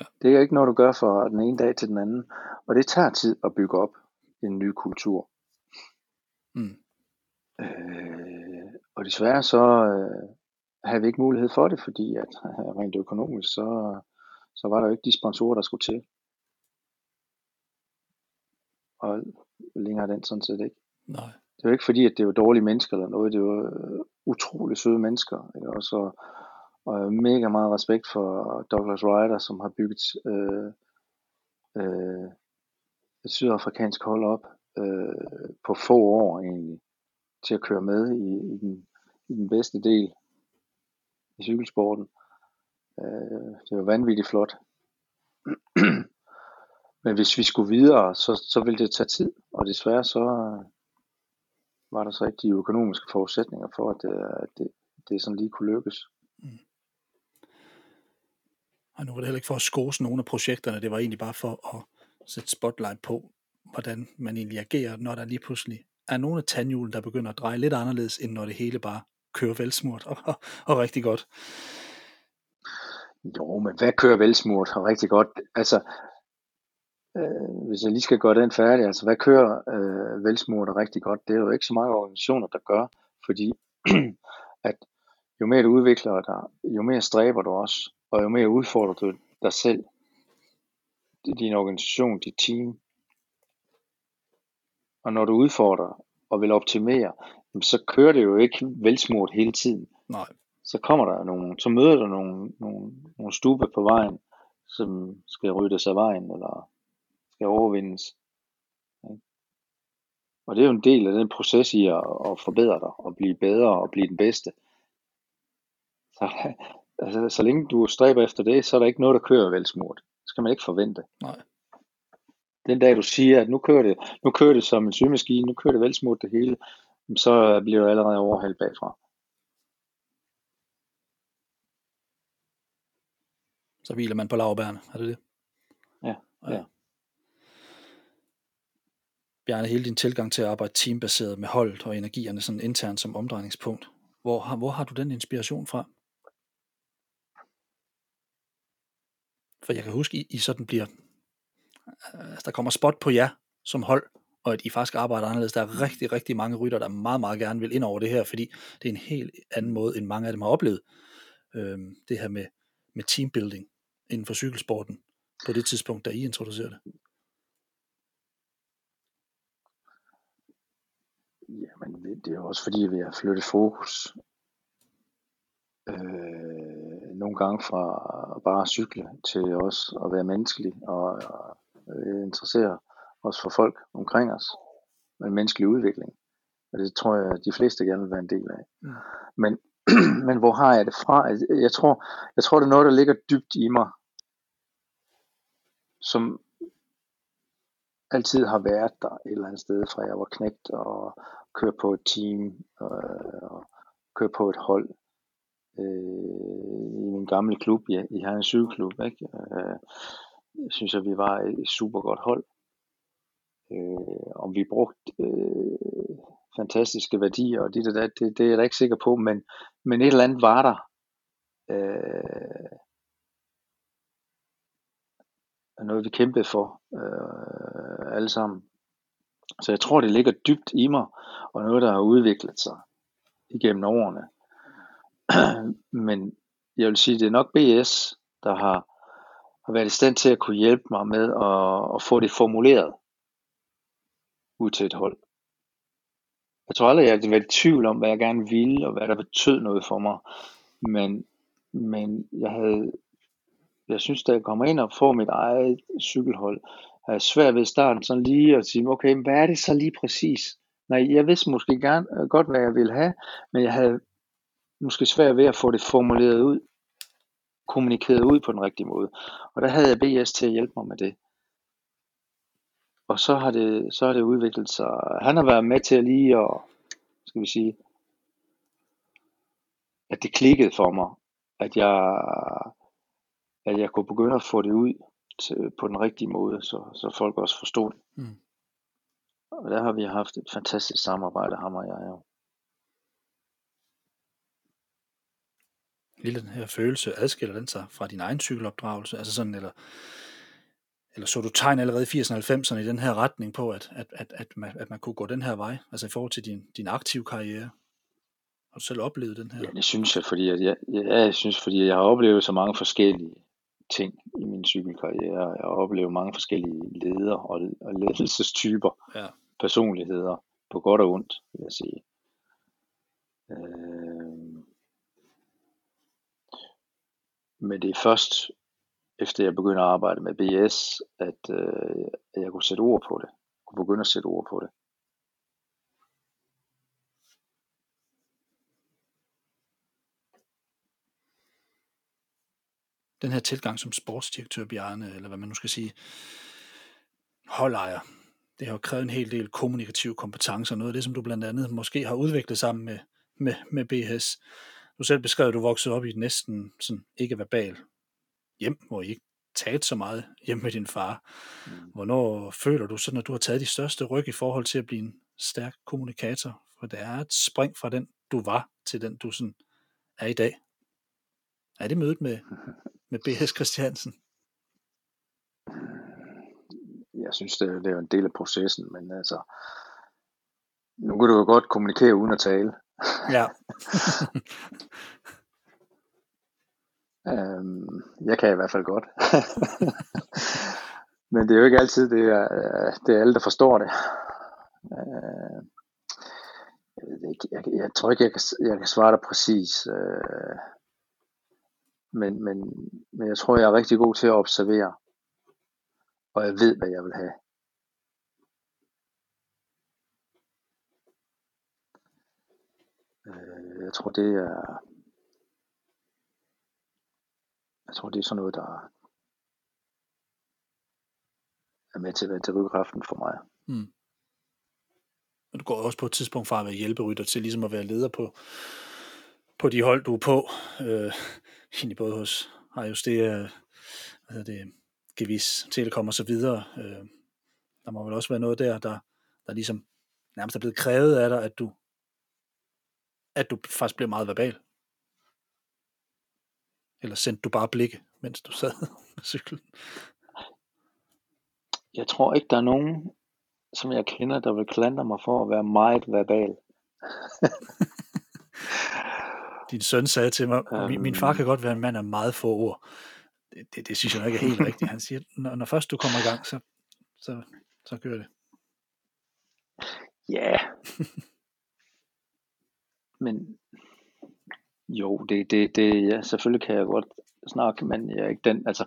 Ja. Det er ikke noget, du gør fra den ene dag til den anden. Og det tager tid at bygge op en ny kultur. Mm. Øh, og desværre så øh, havde vi ikke mulighed for det, fordi at rent økonomisk, så, så var der jo ikke de sponsorer, der skulle til. Og længere den sådan set ikke.
Nej.
Det var ikke fordi, at det var dårlige mennesker eller noget. Det var øh, utrolig søde mennesker. Ikke? Og, så, og mega meget respekt for Douglas Ryder, som har bygget øh, øh, et sydafrikansk hold op øh, på få år egentlig, til at køre med i, i, den, i den bedste del i cykelsporten. Øh, det var vanvittigt flot. Men hvis vi skulle videre, så, så ville det tage tid, og desværre så var der så ikke de økonomiske forudsætninger for, at, at det, det sådan lige kunne lykkes. Mm.
Og nu var det heller ikke for at skose nogle af projekterne, det var egentlig bare for at sætte spotlight på, hvordan man egentlig agerer, når der lige pludselig er nogle af tandhjulen, der begynder at dreje lidt anderledes, end når det hele bare kører velsmurt og, og, og rigtig godt.
Jo, men hvad kører velsmurt og rigtig godt? Altså, øh, hvis jeg lige skal gøre den færdig, altså hvad kører øh, velsmurt og rigtig godt? Det er jo ikke så mange organisationer, der gør, fordi at jo mere du udvikler dig, jo mere stræber du også, og jo mere udfordrer du dig selv, din organisation, dit team. Og når du udfordrer og vil optimere, så kører det jo ikke velsmurt hele tiden.
Nej.
Så kommer der nogle, så møder der nogle, nogle, nogle stube på vejen, som skal ryddes af vejen, eller skal overvindes. Og det er jo en del af den proces i at, at forbedre dig, og blive bedre, og blive den bedste. Så, altså, så længe du stræber efter det, så er der ikke noget, der kører velsmurt. Det skal man ikke forvente.
Nej.
Den dag du siger, at nu kører det, nu kører det som en symaskine, nu kører det velsmurt det hele, så bliver du allerede overhældt bagfra.
Så hviler man på lavbærne, er det det?
Ja, ja.
Bjarne, hele din tilgang til at arbejde teambaseret med holdet og energierne sådan internt som omdrejningspunkt, hvor har, hvor har du den inspiration fra? For jeg kan huske, I, I sådan bliver, øh, altså der kommer spot på jer som hold, og at I faktisk arbejder anderledes. Der er rigtig, rigtig mange rytter, der meget, meget gerne vil ind over det her, fordi det er en helt anden måde, end mange af dem har oplevet. Øhm, det her med, med teambuilding inden for cykelsporten, på det tidspunkt, da I introducerer det.
Jamen, det er jo også fordi, vi har flyttet fokus øh, nogle gange fra bare at cykle til også at være menneskelig og, og øh, interessere os for folk omkring os med en menneskelig udvikling. Og det tror jeg, at de fleste gerne vil være en del af. Mm. Men, men hvor har jeg det fra? Jeg tror, jeg tror, det er noget, der ligger dybt i mig, som altid har været der et eller andet sted, fra jeg var knægt og kørte på et team øh, og kørte på et hold øh, i min gamle klub, ja, i en cykelklub, ikke? Øh, synes jeg, vi var et super godt hold. Øh, om vi brugte øh, fantastiske værdier og det, der, det, det er jeg da ikke sikker på, men, men et eller andet var der. Øh, noget vi kæmpede for øh, alle sammen. Så jeg tror, det ligger dybt i mig, og noget, der har udviklet sig igennem årene. Men jeg vil sige, det er nok BS, der har, har været i stand til at kunne hjælpe mig med at, at få det formuleret ud til et hold. Jeg tror aldrig, jeg har været i tvivl om, hvad jeg gerne ville, og hvad der betød noget for mig. Men, men jeg havde, jeg synes, da jeg kommer ind og får mit eget cykelhold, er jeg svært ved starten sådan lige at sige, okay, hvad er det så lige præcis? Nej, jeg vidste måske gerne, øh, godt, hvad jeg ville have, men jeg havde måske svært ved at få det formuleret ud, kommunikeret ud på den rigtige måde. Og der havde jeg BS til at hjælpe mig med det. og så har, det, så har det udviklet sig. Han har været med til at lige at, skal vi sige, at det klikkede for mig, at jeg, at jeg kunne begynde at få det ud til, på den rigtige måde, så, så folk også forstod det. Mm. Og der har vi haft et fantastisk samarbejde, ham og jeg jo.
Lille den her følelse, adskiller den sig fra din egen cykelopdragelse? Altså sådan, eller, eller så du tegn allerede i 80'erne og 90'erne i den her retning på, at, at, at, at, man, at man kunne gå den her vej, altså i forhold til din, din aktive karriere? Har du selv oplevet den her?
Ja, det synes jeg, fordi jeg, ja, jeg synes, fordi jeg har oplevet så mange forskellige ting i min cykelkarriere. Jeg har oplevet mange forskellige ledere og, og ledelsestyper, ja. personligheder, på godt og ondt, vil jeg sige. Øh, men det er først efter jeg begynder at arbejde med BS, at, øh, jeg kunne sætte ord på det. Jeg kunne begynde at sætte ord på det.
Den her tilgang som sportsdirektør, Bjarne, eller hvad man nu skal sige, holdejer, det har jo krævet en hel del kommunikative kompetencer, noget af det, som du blandt andet måske har udviklet sammen med, med, med BHS. Du selv beskrev, at du voksede op i et næsten sådan ikke-verbal hjem, hvor I ikke talte så meget hjemme med din far. Mm. Hvornår føler du sådan, at du har taget de største ryg i forhold til at blive en stærk kommunikator? For det er et spring fra den, du var, til den, du sådan er i dag. Er det mødet med, med B.S. Christiansen?
Jeg synes, det er, det er en del af processen, men altså, nu kan du jo godt kommunikere uden at tale. Ja. øhm, jeg kan i hvert fald godt. men det er jo ikke altid, det er, det er alle, der forstår det. Øh, jeg, jeg, jeg tror ikke, jeg kan, jeg kan svare dig præcis. Øh, men, men, men jeg tror, jeg er rigtig god til at observere. Og jeg ved, hvad jeg vil have. Øh, jeg tror, det er... Jeg tror, det er sådan noget, der er med til at være drivkraften for mig. Mm.
Men du går også på et tidspunkt fra at være hjælperytter til ligesom at være leder på, på de hold, du er på. Øh, egentlig både hos er, hvad hedder det, Gevis, Telekom og så videre. Øh, der må vel også være noget der, der, der ligesom nærmest er blevet krævet af dig, at du, at du faktisk bliver meget verbal. Eller sendte du bare blikke, mens du sad med cyklen?
Jeg tror ikke, der er nogen, som jeg kender, der vil klandre mig for at være meget verbal.
din søn sagde til mig, min, min far kan godt være en mand af meget få ord. Det, det, det synes jeg nok ikke er helt rigtigt. Han siger, når, når først du kommer i gang, så, så, så gør det.
Ja. Men jo, det, det, det, ja, selvfølgelig kan jeg godt snakke, men jeg er ikke den, altså,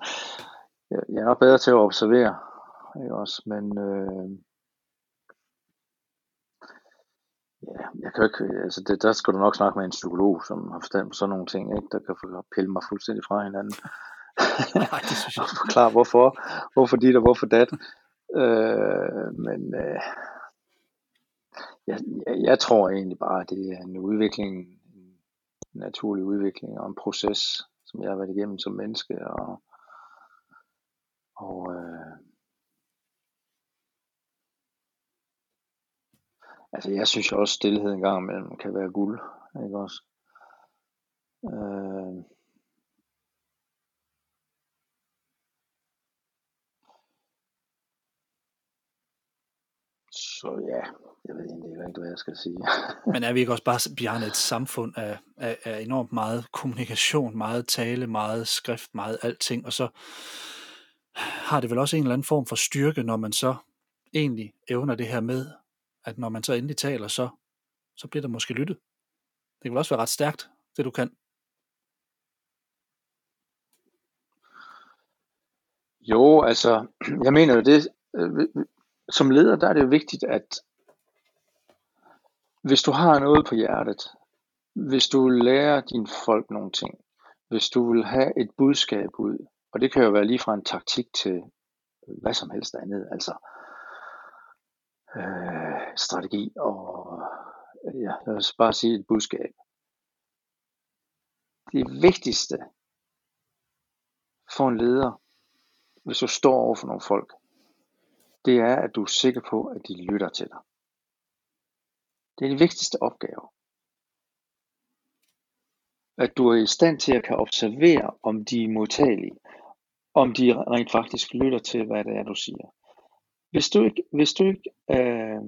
jeg, jeg er bedre til at observere, ikke også, men, øh, Ja, jeg kan ikke, altså det, der skal du nok snakke med en psykolog, som har forstand på sådan nogle ting, ikke? der kan pille mig fuldstændig fra hinanden. Nej, det synes jeg. og forklare hvorfor, hvorfor dit og hvorfor dat. Øh, men øh, jeg, jeg, jeg tror egentlig bare, at det er en udvikling, en naturlig udvikling og en proces, som jeg har været igennem som menneske. Og, og øh, Altså jeg synes jo også, stillhed en gang imellem kan være guld, ikke også? Øh, så ja, jeg ved egentlig ikke, hvad jeg skal sige.
Men er vi ikke også bare, Bjarne, et samfund af, af, af enormt meget kommunikation, meget tale, meget skrift, meget alting, og så har det vel også en eller anden form for styrke, når man så egentlig evner det her med at når man så endelig taler, så, så bliver der måske lyttet. Det kan også være ret stærkt, det du kan.
Jo, altså, jeg mener jo det, øh, som leder, der er det jo vigtigt, at hvis du har noget på hjertet, hvis du lærer dine folk nogle ting, hvis du vil have et budskab ud, og det kan jo være lige fra en taktik til hvad som helst andet, altså, øh, strategi og øh, ja, lad os bare sige et budskab. Det vigtigste for en leder, hvis du står over for nogle folk, det er, at du er sikker på, at de lytter til dig. Det er den vigtigste opgave. At du er i stand til at kan observere, om de er modtagelige. Om de rent faktisk lytter til, hvad det er, du siger. Hvis du ikke, hvis du ikke øh,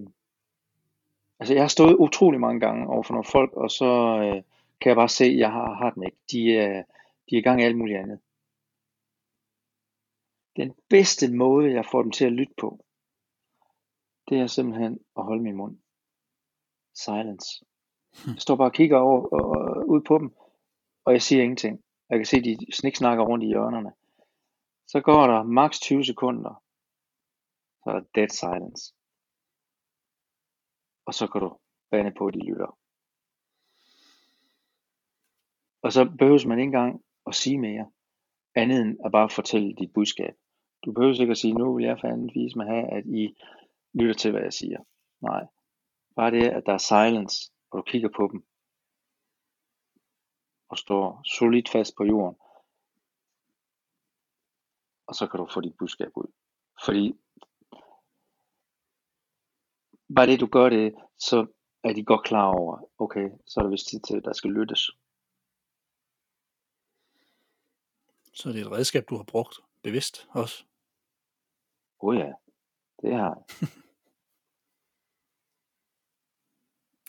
altså jeg har stået utrolig mange gange over for nogle folk, og så øh, kan jeg bare se, at jeg har, har den ikke. De, øh, de er i gang i alt muligt andet. Den bedste måde, jeg får dem til at lytte på, det er simpelthen at holde min mund. Silence. Jeg står bare og kigger over, og, og, ud på dem, og jeg siger ingenting. Jeg kan se, de sniksnakker rundt i hjørnerne. Så går der maks 20 sekunder, så er der dead silence. Og så kan du bande på, at de lytter. Og så behøver man ikke engang at sige mere, andet end at bare fortælle dit budskab. Du behøver ikke at sige, nu vil jeg fandme vise mig have, at I lytter til, hvad jeg siger. Nej. Bare det, at der er silence, og du kigger på dem, og står solidt fast på jorden, og så kan du få dit budskab ud. Fordi bare det du gør det, så er de godt klar over, okay, så er det vist tid til, at der skal lyttes.
Så det er et redskab, du har brugt bevidst også?
Oh ja, det har jeg.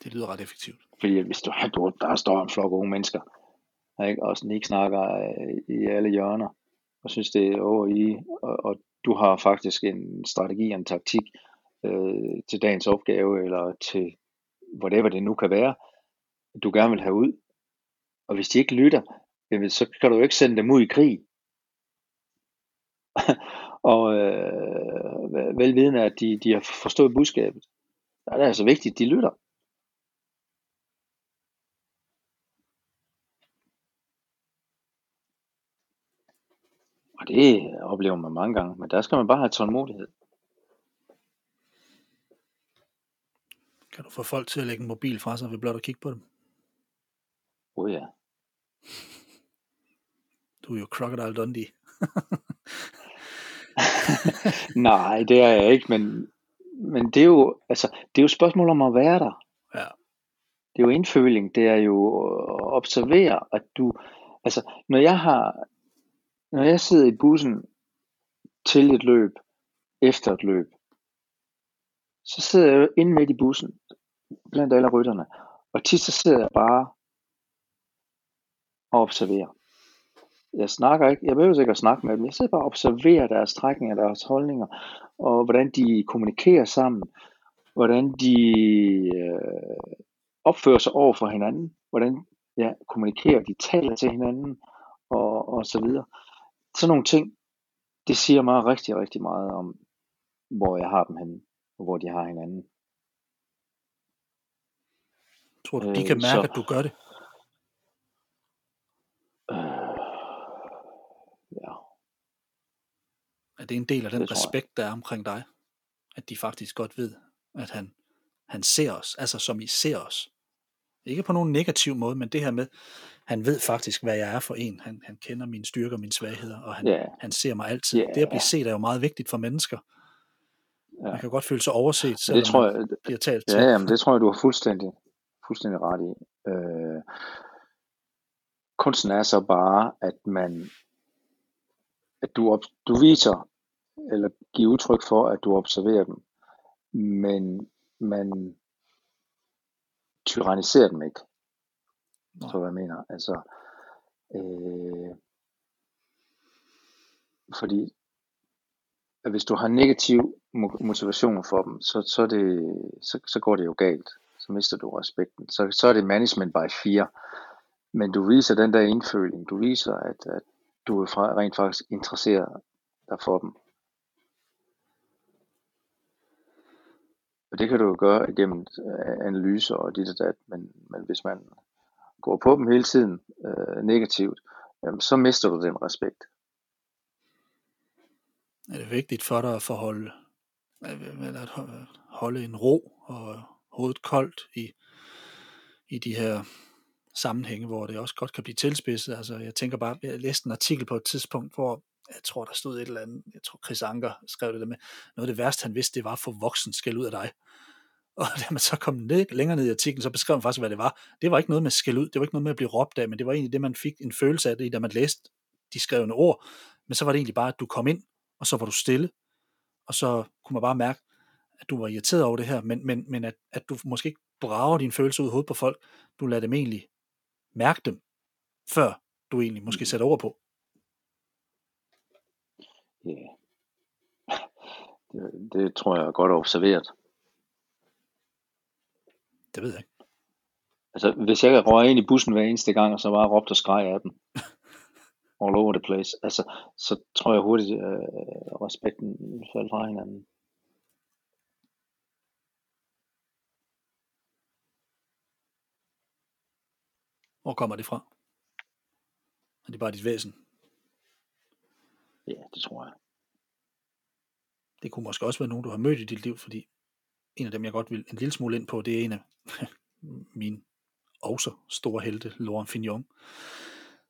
det lyder ret effektivt.
Fordi hvis du, du der står en flok unge mennesker, ikke? og ikke snakker øh, i alle hjørner, og synes det er over i, og, og du har faktisk en strategi og en taktik øh, til dagens opgave, eller til whatever det nu kan være, du gerne vil have ud. Og hvis de ikke lytter, jamen, så kan du jo ikke sende dem ud i krig. og øh, velvidende, at de, de har forstået budskabet. Der er det altså vigtigt, at de lytter. Og det oplever man mange gange, men der skal man bare have tålmodighed.
Kan du få folk til at lægge en mobil fra sig ved blot at kigge på dem?
Oh ja.
Du er jo Crocodile Dundee.
Nej, det er jeg ikke, men, men det er jo, altså, det er jo spørgsmål om at være der.
Ja.
Det er jo indføling, det er jo at observere, at du, altså, når jeg har, når jeg sidder i bussen til et løb, efter et løb, så sidder jeg jo inde midt i bussen, blandt alle rytterne, og tit så sidder jeg bare og observerer. Jeg snakker ikke, jeg behøver ikke at snakke med dem, jeg sidder bare og observerer deres trækninger, deres holdninger, og hvordan de kommunikerer sammen, hvordan de øh, opfører sig over for hinanden, hvordan ja, kommunikerer, de taler til hinanden, og, og så videre. Sådan nogle ting, det siger mig rigtig, rigtig meget om, hvor jeg har dem henne, og hvor de har hinanden.
Tror du, de kan mærke, så, at du gør det?
Øh, ja.
Er det en del af den det respekt, der er omkring dig? At de faktisk godt ved, at han, han ser os, altså som I ser os. Ikke på nogen negativ måde, men det her med, han ved faktisk, hvad jeg er for en. Han, han kender mine styrker og mine svagheder, og han, yeah. han ser mig altid. Yeah. Det at blive set er jo meget vigtigt for mennesker. Ja. Man kan godt føle sig overset, selvom det tror jeg, man bliver talt
til. Ja, jamen, det tror jeg, du har fuldstændig, fuldstændig ret i. Øh, kunsten er så bare, at man at du, op, du viser eller giver udtryk for, at du observerer dem, men man tyranniserer dem ikke. Så hvad jeg mener. Altså, øh, fordi at hvis du har negativ motivation for dem, så, så, det, så, så går det jo galt. Så mister du respekten. Så, så er det management by fear. Men du viser den der indføling. Du viser, at, at du er rent faktisk interesseret dig for dem. Og det kan du jo gøre igennem øh, analyser og dit og dat, men, men hvis man går på dem hele tiden øh, negativt, jamen, så mister du den respekt.
Er det vigtigt for dig at forholde eller at holde en ro og hovedet koldt i, i de her sammenhænge, hvor det også godt kan blive tilspidset. Altså, jeg tænker bare, jeg læste en artikel på et tidspunkt, hvor jeg tror, der stod et eller andet, jeg tror Chris Anker skrev det der med, noget af det værste, han vidste, det var at få voksen skæld ud af dig. Og da man så kom ned, længere ned i artiklen, så beskrev man faktisk, hvad det var. Det var ikke noget med skæld ud, det var ikke noget med at blive råbt af, men det var egentlig det, man fik en følelse af det, da man læste de skrevne ord. Men så var det egentlig bare, at du kom ind, og så var du stille, og så kunne man bare mærke, at du var irriteret over det her, men, men, men at, at du måske ikke brager dine følelser ud i hovedet på folk, du lader dem egentlig mærke dem, før du egentlig måske mm. sætter ord på.
Ja, yeah. det, det tror jeg er godt observeret.
Det ved jeg ikke.
Altså, hvis jeg røg ind i bussen hver eneste gang, og så bare råbte og skreg af dem, all over the place, altså, så tror jeg hurtigt, at øh, respekten falder fra hinanden.
Hvor kommer det fra? Er det bare dit væsen?
Ja, det tror jeg.
Det kunne måske også være nogen, du har mødt i dit liv, fordi en af dem, jeg godt vil en lille smule ind på, det er en af mine også store helte, Laurent Fignon,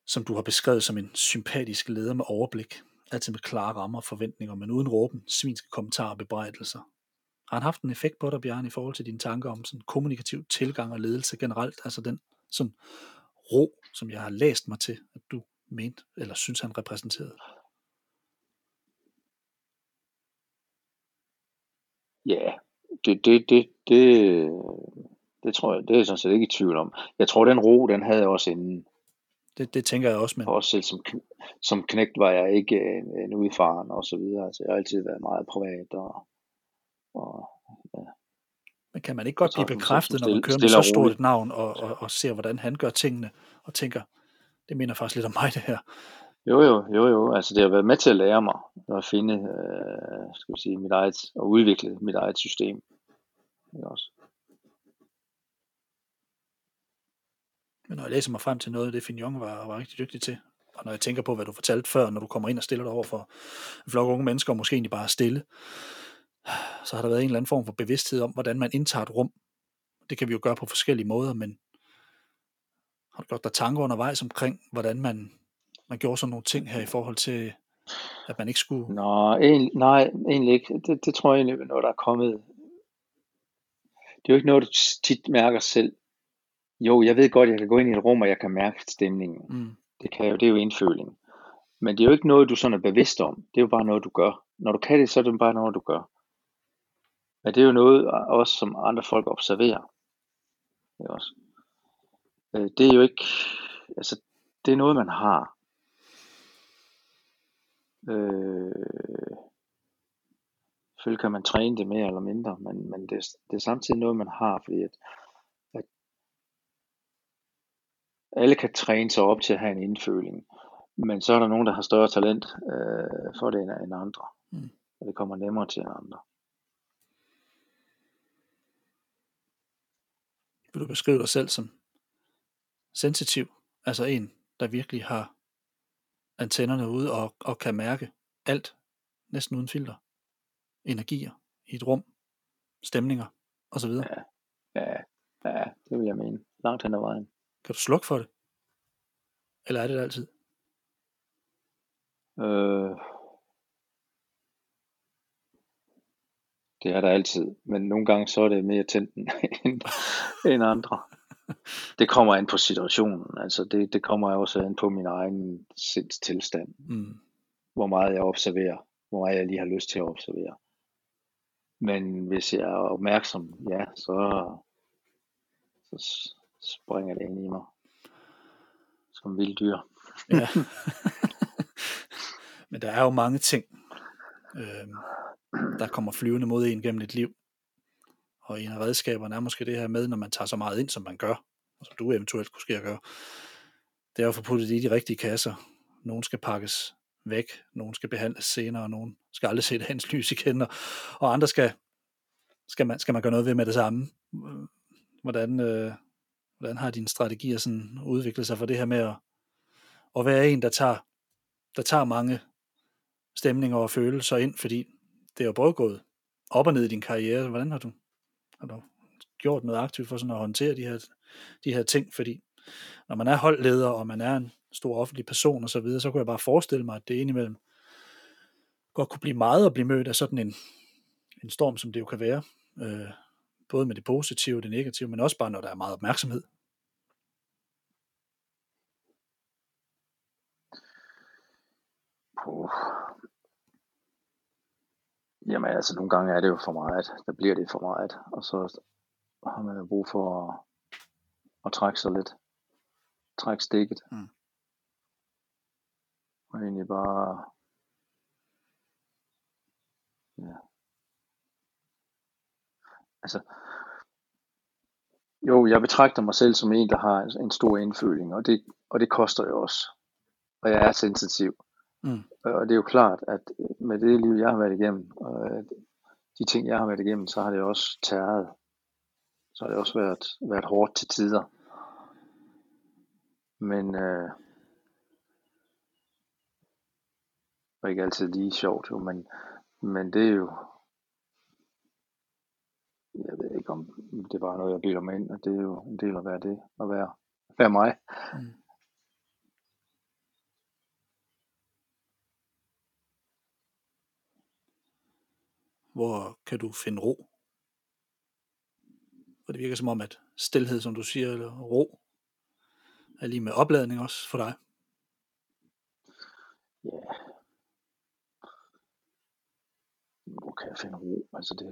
som du har beskrevet som en sympatisk leder med overblik, altid med klare rammer og forventninger, men uden råben, svinske kommentarer og bebrejdelser. Har han haft en effekt på dig, Bjørn, i forhold til dine tanker om sådan kommunikativ tilgang og ledelse generelt, altså den sådan ro, som jeg har læst mig til, at du mente, eller synes han repræsenterede?
Ja, det, det, det, det, det tror jeg, det er jeg sådan set ikke i tvivl om. Jeg tror, den ro, den havde jeg også inden.
Det, det tænker jeg også, men...
Også selv som, som knægt var jeg ikke en, en udfaren og så videre. Altså, jeg har altid været meget privat og, og ja.
Men kan man ikke godt blive bekræftet, når man kører med så stort et navn og, og, og ser, hvordan han gør tingene, og tænker, det minder faktisk lidt om mig, det her.
Jo, jo, jo, jo. Altså det har været med til at lære mig at finde, øh, skal vi sige, mit eget, og udvikle mit eget system. Det også.
Men når jeg læser mig frem til noget det, Fignon var, var rigtig dygtig til, og når jeg tænker på, hvad du fortalte før, når du kommer ind og stiller dig over for en flok unge mennesker, og måske egentlig bare stille, så har der været en eller anden form for bevidsthed om, hvordan man indtager et rum. Det kan vi jo gøre på forskellige måder, men har du gjort dig tanker undervejs omkring, hvordan man man gjorde sådan nogle ting her i forhold til, at man ikke skulle...
Nå, egentlig, nej, egentlig ikke. Det, det tror jeg egentlig, når der er kommet... Det er jo ikke noget, du tit mærker selv. Jo, jeg ved godt, jeg kan gå ind i et rum, og jeg kan mærke stemningen. Mm. Det, kan jo, det er jo indføling. Men det er jo ikke noget, du sådan er bevidst om. Det er jo bare noget, du gør. Når du kan det, så er det bare noget, du gør. Men det er jo noget også, som andre folk observerer. Det er, også. Øh, det er jo ikke, altså, det er noget, man har. Øh, selvfølgelig kan man træne det mere eller mindre, men, men det, det er samtidig noget, man har, fordi at, at alle kan træne sig op til at have en indføling, men så er der nogen, der har større talent øh, for det end, end andre, mm. og det kommer nemmere til end andre.
Vil du beskrive dig selv som sensitiv, altså en, der virkelig har antennerne ude og, og kan mærke alt, næsten uden filter. Energier i et rum, stemninger osv.
Ja, ja, ja, det vil jeg mene. Langt hen ad vejen.
Kan du slukke for det? Eller er det, det altid?
Øh, det er der altid, men nogle gange så er det mere tændt end, end andre det kommer an på situationen. Altså det, det kommer også an på min egen sindstilstand. Mm. Hvor meget jeg observerer. Hvor meget jeg lige har lyst til at observere. Men hvis jeg er opmærksom, ja, så, så springer det ind i mig. Som vild dyr. ja.
Men der er jo mange ting, øh, der kommer flyvende mod en gennem et liv. Og en af redskaberne er måske det her med, når man tager så meget ind, som man gør, og som du eventuelt kunne ske at gøre, det er at få puttet det i de rigtige kasser. Nogen skal pakkes væk, nogen skal behandles senere, og nogen skal aldrig se hans lys igen, og, og andre skal, skal, man, skal man gøre noget ved med det samme. Hvordan, øh, hvordan har dine strategier sådan udviklet sig for det her med at, at være en, der tager, der tager mange stemninger og følelser ind, fordi det er jo både gået op og ned i din karriere. Hvordan har du, har du gjort noget aktivt for sådan at håndtere de her, de her ting? Fordi når man er holdleder, og man er en stor offentlig person og så videre, så kunne jeg bare forestille mig, at det indimellem godt kunne blive meget at blive mødt af sådan en, en storm, som det jo kan være. Øh, både med det positive og det negative, men også bare når der er meget opmærksomhed.
Puh. Jamen altså, nogle gange er det jo for meget. Der bliver det for meget. Og så har man jo brug for at, at trække sig lidt. Trække stikket. Mm. Og egentlig bare Ja. Altså, jo, jeg betragter mig selv som en, der har en stor indføling, og det, og det koster jo også. Og jeg er sensitiv. Mm. Øh, og det er jo klart, at øh, med det liv, jeg har været igennem, og øh, de ting, jeg har været igennem, så har det også tæret. Så har det også været, været hårdt til tider. Men øh, og ikke altid lige sjovt, jo, men, men det er jo, jeg ved ikke om det var noget, jeg bilder mig ind, og det er jo en del af at være det, at være, være mig. Mm.
Hvor kan du finde ro? For det virker som om, at stillhed, som du siger, eller ro, er lige med opladning også for dig.
Ja, hvor kan jeg finde ro? Altså det,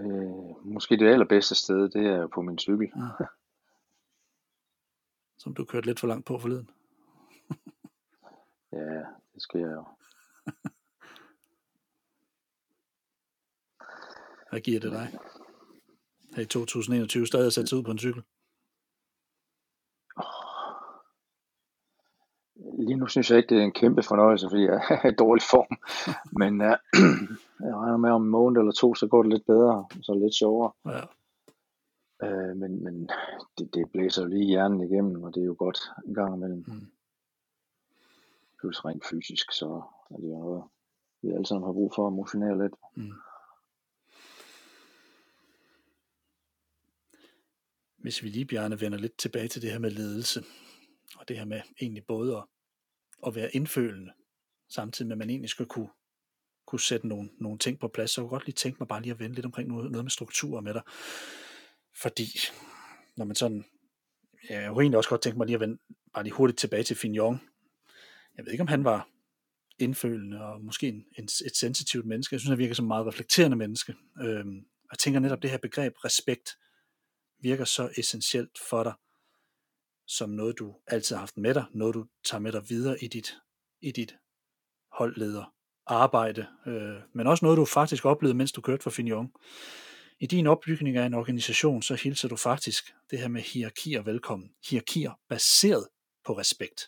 måske det allerbedste sted, det er på min cykel. Ja.
Som du kørte lidt for langt på forleden.
ja, det skal jeg jo.
Hvad giver det dig? Her i 2021 stadig at sætte sig ud på en cykel?
Lige nu synes jeg ikke, det er en kæmpe fornøjelse, fordi jeg er i dårlig form. Men uh, jeg regner med, om en måned eller to, så går det lidt bedre, så lidt sjovere. Ja. Uh, men men det, det blæser lige hjernen igennem, og det er jo godt en gang imellem. Mm. Plus rent fysisk, så er det jo noget, vi alle sammen har brug for at motionere lidt. Mm.
Hvis vi lige, Bjarne, vender lidt tilbage til det her med ledelse, og det her med egentlig både at, at være indfølende, samtidig med, at man egentlig skal kunne, kunne sætte nogle, nogle ting på plads, så jeg kunne godt lige tænke mig bare lige at vende lidt omkring noget, noget med strukturer med dig. Fordi, når man sådan, ja, jeg kunne egentlig også godt tænke mig lige at vende bare lige hurtigt tilbage til Fignon. Jeg ved ikke, om han var indfølende og måske en, en, et sensitivt menneske. Jeg synes, han virker som en meget reflekterende menneske. Øhm, jeg tænker netop det her begreb respekt virker så essentielt for dig som noget, du altid har haft med dig, noget, du tager med dig videre i dit, i dit holdleder arbejde, øh, men også noget, du faktisk oplevede, mens du kørte for Fignon. I din opbygning af en organisation, så hilser du faktisk det her med hierarkier velkommen. Hierarkier baseret på respekt.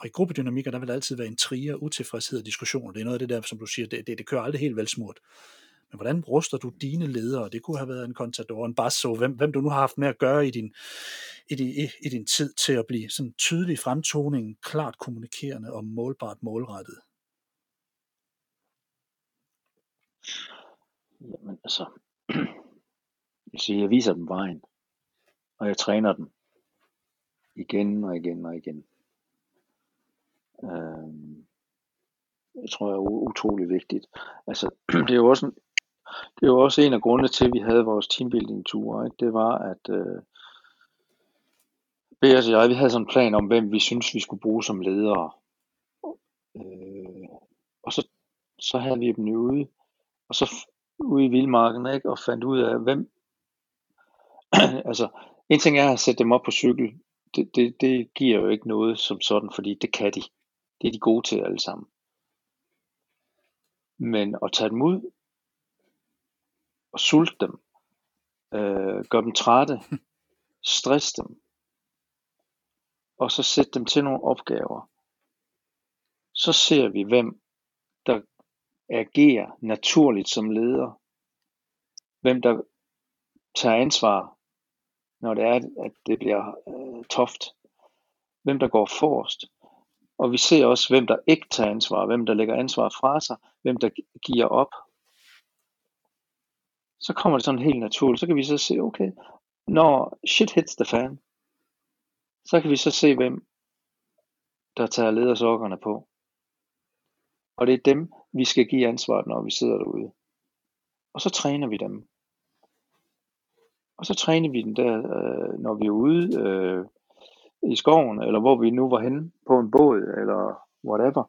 Og i gruppedynamikker, der vil altid være en trier, utilfredshed og diskussioner. Det er noget af det der, som du siger, det, det, det kører aldrig helt velsmurt. Men hvordan ruster du dine ledere? Det kunne have været en contador, en basso, hvem, hvem du nu har haft med at gøre i din, i, din, i, i din tid til at blive sådan tydelig fremtoning, klart kommunikerende og målbart målrettet.
Jamen altså, jeg siger, jeg viser dem vejen, og jeg træner dem igen og igen og igen. Øhm, jeg tror, det er utrolig vigtigt. Altså, det er jo også en, det er også en af grundene til, at vi havde vores teambuilding-ture. Ikke? Det var, at øh, Beas og jeg, vi havde sådan en plan om, hvem vi synes, vi skulle bruge som ledere. Øh, og så, så havde vi dem ude, og så ude i vildmarken, ikke? og fandt ud af, hvem... altså, en ting er at sætte dem op på cykel. Det, det, det giver jo ikke noget som sådan, fordi det kan de. Det er de gode til alle sammen. Men at tage dem ud og sulte dem, øh, gøre dem trætte, stress dem, og så sætte dem til nogle opgaver. Så ser vi, hvem der agerer naturligt som leder. Hvem der tager ansvar, når det er, at det bliver øh, toft. Hvem der går forrest. Og vi ser også, hvem der ikke tager ansvar, hvem der lægger ansvar fra sig, hvem der giver op så kommer det sådan helt naturligt. Så kan vi så se, okay, når shit hits the fan, så kan vi så se, hvem der tager ledersokkerne på. Og det er dem, vi skal give ansvaret, når vi sidder derude. Og så træner vi dem. Og så træner vi dem der, øh, når vi er ude øh, i skoven, eller hvor vi nu var henne på en båd, eller whatever,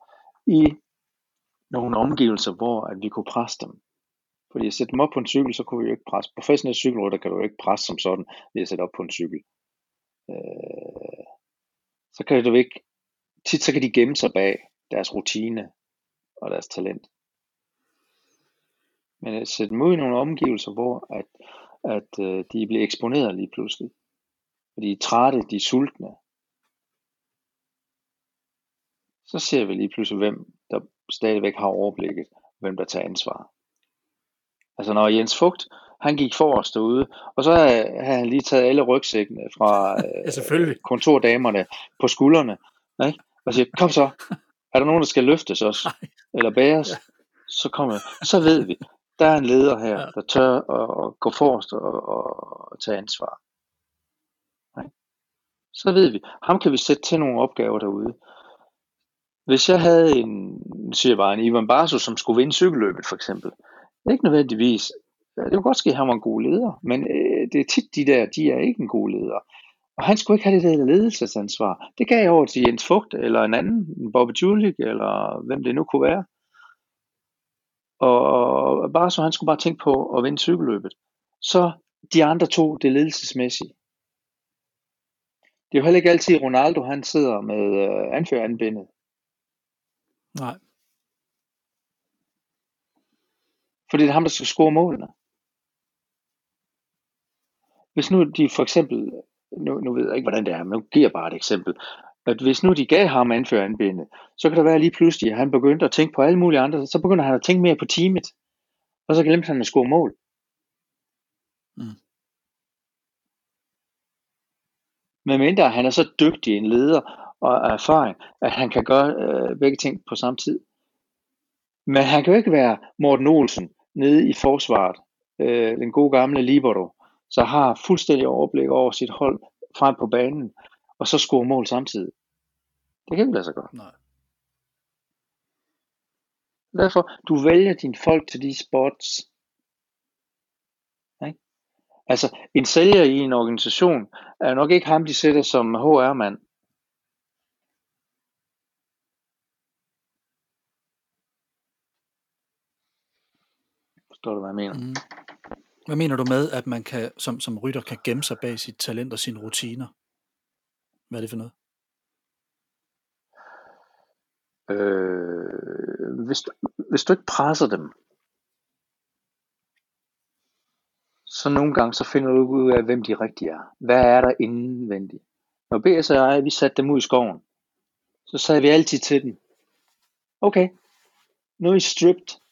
i nogle omgivelser, hvor at vi kunne presse dem. Fordi at sætte dem op på en cykel, så kunne vi jo ikke presse. Professionelle cykelrytter kan du jo ikke presse som sådan, ved at sætte op på en cykel. Øh, så kan du ikke, tit så kan de gemme sig bag deres rutine og deres talent. Men at sætte dem ud i nogle omgivelser, hvor at, at øh, de bliver eksponeret lige pludselig. Og de er trætte, de er sultne. Så ser vi lige pludselig, hvem der stadigvæk har overblikket, hvem der tager ansvar. Altså når Jens Fugt, han gik forrest derude, og så havde han lige taget alle rygsækkene fra
ja, selvfølgelig.
kontordamerne på skuldrene, ikke? og siger, kom så, er der nogen, der skal løftes også, eller bæres, så kommer, så ved vi, der er en leder her, der tør at, at gå forrest og, og tage ansvar. Ikke? Så ved vi, ham kan vi sætte til nogle opgaver derude. Hvis jeg havde en, siger bare en Ivan Barso, som skulle vinde cykelløbet for eksempel, ikke nødvendigvis. Øh, det kunne godt ske, at han var en god leder, men øh, det er tit de der, de er ikke en god leder. Og han skulle ikke have det der ledelsesansvar. Det gav jeg over til Jens Fugt, eller en anden, Bobby Julik, eller hvem det nu kunne være. Og bare så han skulle bare tænke på at vinde cykelløbet. Så de andre to, det ledelsesmæssige. Det er jo heller ikke altid, Ronaldo han sidder med øh, anføreranbindet.
Nej.
Fordi det er ham, der skal score målene. Hvis nu de for eksempel, nu, nu ved jeg ikke, hvordan det er, men nu giver jeg bare et eksempel, at hvis nu de gav ham anfører anbindet, så kan der være lige pludselig, at han begyndte at tænke på alle mulige andre, så begynder han at tænke mere på teamet, og så glemte han at score mål. Mm. Men mindre han er så dygtig en leder og erfaring, at han kan gøre øh, begge ting på samme tid. Men han kan jo ikke være Morten Olsen, nede i forsvaret, øh, den gode gamle Libero, så har fuldstændig overblik over sit hold frem på banen, og så score mål samtidig. Det kan ikke lade sig gøre.
Nej.
Derfor, du vælger dine folk til de spots. Ikke? Altså, en sælger i en organisation er nok ikke ham, de sætter som HR-mand. Forstår du, hvad jeg mener? Mm.
Hvad mener du med, at man kan, som, som rytter kan gemme sig bag sit talent og sine rutiner? Hvad er det for noget?
Øh, hvis, du, hvis du ikke presser dem, så nogle gange så finder du ud af, hvem de rigtige er. Hvad er der indvendigt? Når BS og jeg, vi satte dem ud i skoven, så sagde vi altid til dem, okay, nu er I stripped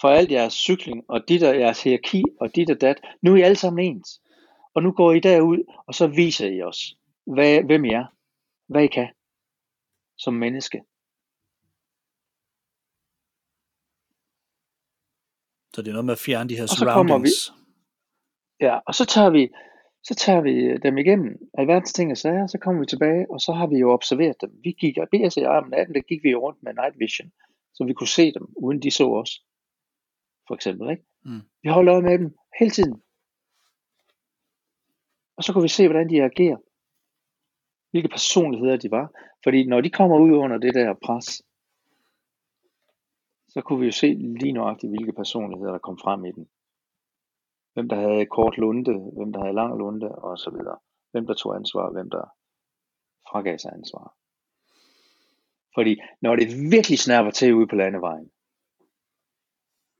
for alt jeres cykling, og dit og jeres hierarki, og dit og dat. Nu er I alle sammen ens. Og nu går I derud, og så viser I os, hvad, hvem I er. Hvad I kan som menneske.
Så det er noget med at fjerne de her
og så kommer vi, Ja, og så tager vi, så tager vi dem igennem alverdens ting og sager, så kommer vi tilbage, og så har vi jo observeret dem. Vi gik, BS og om natten, der gik vi rundt med night vision, så vi kunne se dem, uden de så os for eksempel. Ikke? Mm. Vi holder øje med dem hele tiden. Og så kan vi se, hvordan de agerer. Hvilke personligheder de var. Fordi når de kommer ud under det der pres, så kunne vi jo se lige nøjagtigt, hvilke personligheder, der kom frem i den. Hvem der havde kort lunde, hvem der havde lang lunde, og så videre. Hvem der tog ansvar, hvem der fragav sig ansvar. Fordi når det virkelig snapper til ude på landevejen,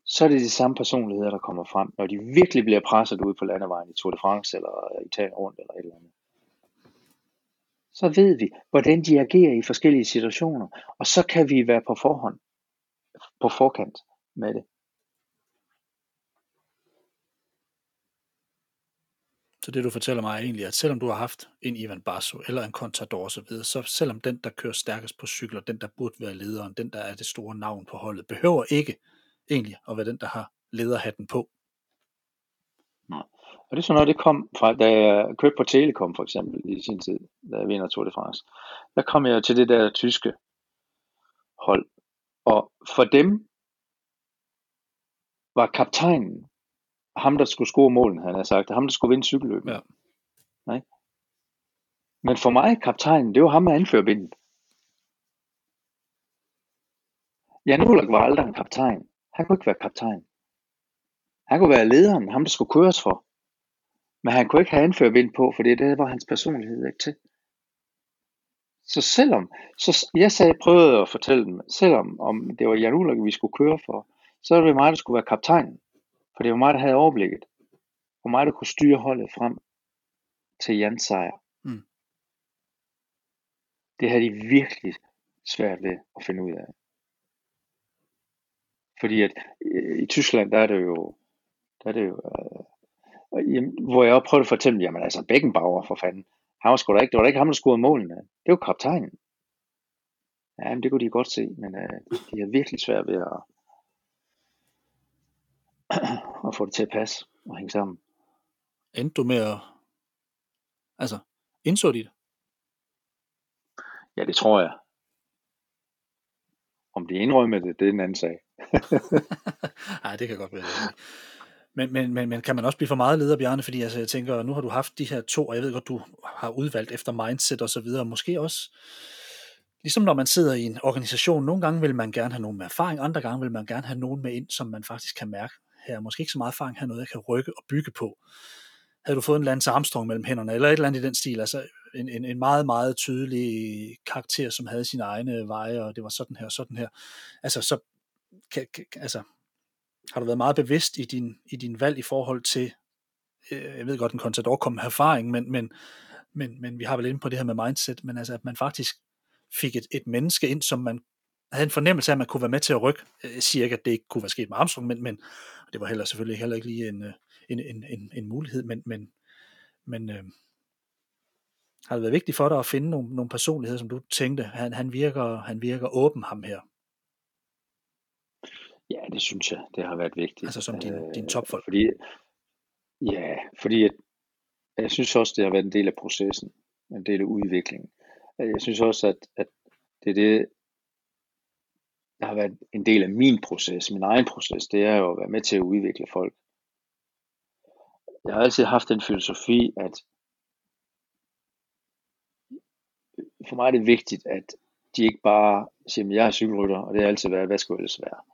så er det de samme personligheder, der kommer frem, når de virkelig bliver presset ud på landevejen i Tour de France, eller øh, Italien rundt, eller et eller andet. Så ved vi, hvordan de agerer i forskellige situationer, og så kan vi være på forhånd, på forkant med det.
Så det du fortæller mig er egentlig, at selvom du har haft en Ivan Basso eller en Contador osv., så, så selvom den, der kører stærkest på cykler, den, der burde være lederen, den, der er det store navn på holdet, behøver ikke egentlig at være den, der har lederhatten på.
Nej. Og det er sådan noget, det kom fra, da jeg kørte på Telekom for eksempel i sin tid, da jeg vinder Tour de France. Der kom jeg til det der tyske hold. Og for dem var kaptajnen ham, der skulle score målen, han har sagt. Ham, der skulle vinde cykelløbet. Ja. Nej. Men for mig, kaptajnen, det var ham, der anfører bindet. Jan Ulrik var aldrig en kaptajn. Han kunne ikke være kaptajn. Han kunne være lederen, ham der skulle køres for. Men han kunne ikke have anførbind på, for det var hans personlighed ikke til. Så selvom, så jeg sagde, prøvede at fortælle dem, selvom om det var Jan Ulrik, vi skulle køre for, så var det mig, der skulle være kaptajn. For det var mig, der havde overblikket. Og mig, der kunne styre holdet frem til Jans sejr. Mm. Det havde de virkelig svært ved at finde ud af. Fordi at øh, i Tyskland, der er det jo, der er det jo, øh, jamen, hvor jeg også prøvede at fortælle, jamen altså Beckenbauer for fanden, han var sgu da ikke, det var da ikke ham, der scorede målene. Det var kaptajnen. Ja, men det kunne de godt se, men øh, de har virkelig svært ved at, at få det til at passe og hænge sammen.
Endte du med at, altså, indså de det?
Ja, det tror jeg. Om de indrømmer det, det er en anden sag.
Nej, det kan godt være. Men, men, men, men kan man også blive for meget leder, Bjarne? Fordi altså, jeg tænker, nu har du haft de her to, og jeg ved godt, du har udvalgt efter mindset og så videre. Måske også, ligesom når man sidder i en organisation, nogle gange vil man gerne have nogen med erfaring, andre gange vil man gerne have nogen med ind, som man faktisk kan mærke her. Måske ikke så meget erfaring, her noget, jeg kan rykke og bygge på. Havde du fået en Lance Armstrong mellem hænderne, eller et eller andet i den stil, altså en, en, en meget, meget tydelig karakter, som havde sine egne veje, og det var sådan her og sådan her. Altså, så kan, kan, altså, har du været meget bevidst i din, i din valg i forhold til, øh, jeg ved godt, en kontador kom med erfaring, men, men, men, men vi har vel inde på det her med mindset, men altså, at man faktisk fik et, et menneske ind, som man havde en fornemmelse af, at man kunne være med til at rykke. Øh, jeg siger ikke, at det ikke kunne være sket med Armstrong, men, men det var heller selvfølgelig heller ikke lige en, øh, en, en, en, en mulighed, men, men, men øh, har det været vigtigt for dig at finde nogle, nogle personligheder, som du tænkte, han, han, virker, han virker åben ham her?
Ja, det synes jeg, det har været vigtigt.
Altså som din, din topfolk?
Fordi, ja, fordi at, jeg synes også, det har været en del af processen, en del af udviklingen. Jeg synes også, at, at det er det, der har været en del af min proces, min egen proces, det er jo at være med til at udvikle folk. Jeg har altid haft den filosofi, at for mig er det vigtigt, at de ikke bare siger, at jeg er cykelrytter, og det har altid været, hvad skulle det være?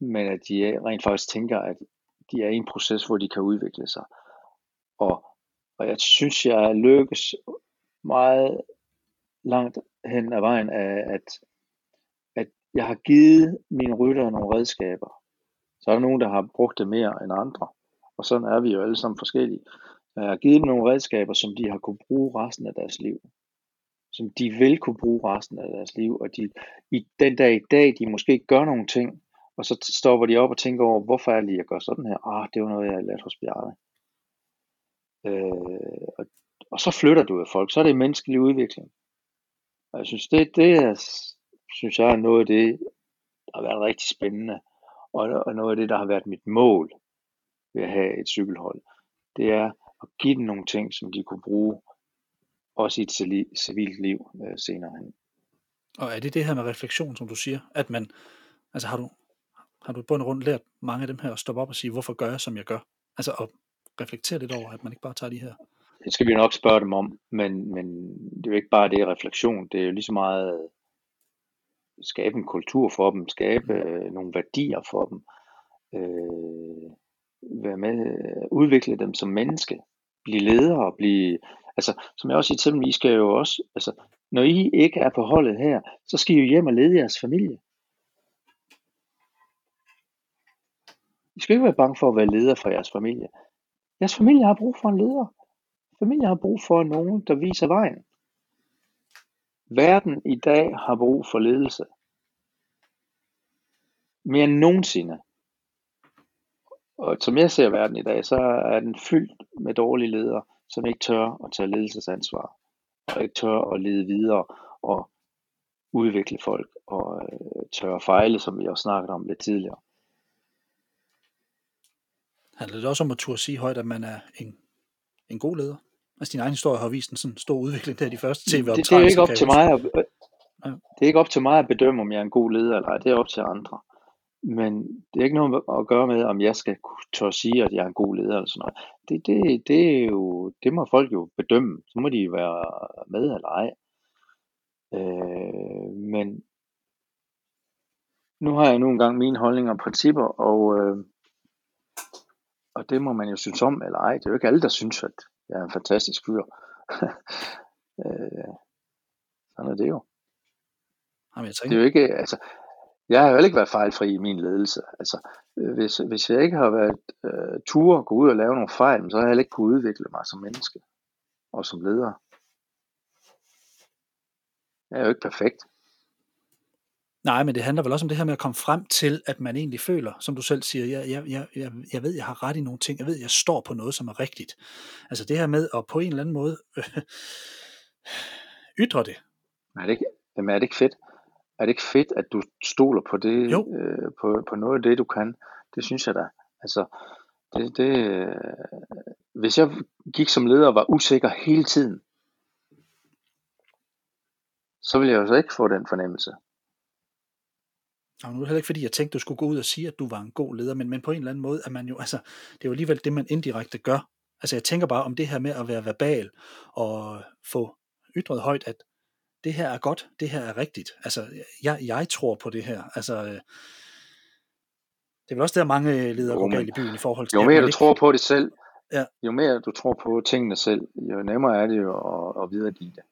Men at de rent faktisk tænker, at de er i en proces, hvor de kan udvikle sig. Og, og jeg synes, jeg lykkes meget langt hen ad vejen af, at, at jeg har givet mine ryttere nogle redskaber. Så er der nogen, der har brugt det mere end andre. Og sådan er vi jo alle sammen forskellige. Jeg har givet dem nogle redskaber, som de har kunne bruge resten af deres liv som de vil kunne bruge resten af deres liv, og de, i den dag i dag, de måske gør nogle ting, og så stopper de op og tænker over, hvorfor er det lige, jeg gør sådan her? Ah, det var noget, jeg har lært hos Bjarne. Øh, og, og så flytter du af folk, så er det menneskelig udvikling. Og jeg synes, det, det er, synes jeg er noget af det, der har været rigtig spændende, og, og noget af det, der har været mit mål ved at have et cykelhold, det er at give dem nogle ting, som de kunne bruge også i et civilt liv øh, senere hen.
Og er det det her med refleksion, som du siger, at man, altså har du, har du i bund og rundt lært mange af dem her at stoppe op og sige, hvorfor gør jeg, som jeg gør? Altså at reflektere lidt over, at man ikke bare tager de her.
Det skal vi nok spørge dem om, men, men det er jo ikke bare det refleksion, det er jo lige så meget skabe en kultur for dem, skabe øh, nogle værdier for dem, øh, være med, udvikle dem som menneske, blive ledere, blive Altså, som jeg også siger til dem, I skal jo også, altså, når I ikke er på holdet her, så skal I jo hjem og lede jeres familie. I skal ikke være bange for at være leder for jeres familie. Jeres familie har brug for en leder. Familien har brug for nogen, der viser vejen. Verden i dag har brug for ledelse. Mere end nogensinde. Og som jeg ser verden i dag, så er den fyldt med dårlige ledere som ikke tør at tage ledelsesansvar, og ikke tør at lede videre og udvikle folk, og øh, tør at fejle, som vi også snakket om lidt tidligere.
Handler det også om at turde sige højt, at man er en, en god leder? Altså din egen historie har vist en sådan stor udvikling der de første tv
det, det er ikke op til mig at, det er ikke op til mig at bedømme, om jeg er en god leder eller ej. Det er op til andre. Men det er ikke noget at gøre med, om jeg skal tør sige, at jeg er en god leder eller sådan noget. Det, det, det, er jo, det må folk jo bedømme. Så må de være med eller ej. Øh, men nu har jeg nu engang mine holdninger og principper, og, øh, og det må man jo synes om eller ej. Det er jo ikke alle, der synes, at jeg er en fantastisk fyr. øh, sådan er det jo.
Jamen, jeg tænker...
Det er jo ikke, altså, jeg har jo ikke været fejlfri i min ledelse. Altså, hvis, hvis jeg ikke har været øh, tur gå ud og lave nogle fejl, så har jeg heller ikke kunne udvikle mig som menneske og som leder. Jeg er jo ikke perfekt.
Nej, men det handler vel også om det her med at komme frem til, at man egentlig føler, som du selv siger, jeg, jeg, jeg, jeg, jeg ved, jeg har ret i nogle ting, jeg ved, jeg står på noget, som er rigtigt. Altså det her med at på en eller anden måde øh, ytre det.
Nej, er det ikke, jamen er det ikke fedt? Er det ikke fedt, at du stoler på det,
Jo.
øh, på, på noget af det, du kan? Det synes jeg da. Altså, det, det, øh, hvis jeg gik som leder og var usikker hele tiden, så ville jeg jo så ikke få den fornemmelse.
Og nu er det heller ikke fordi, jeg tænkte, du skulle gå ud og sige, at du var en god leder, men, men på en eller anden måde er man jo, altså, det er jo alligevel det, man indirekte gør. Altså jeg tænker bare om det her med at være verbal og få ytret højt, at det her er godt, det her er rigtigt. Altså jeg, jeg tror på det her. Altså øh, det er vel også der, mange ledere går galt i byen i forhold til,
Jo
at
mere du
ikke-
tror på det selv,
Ja.
jo mere du tror på tingene selv, jo nemmere er det jo at, at videregive det.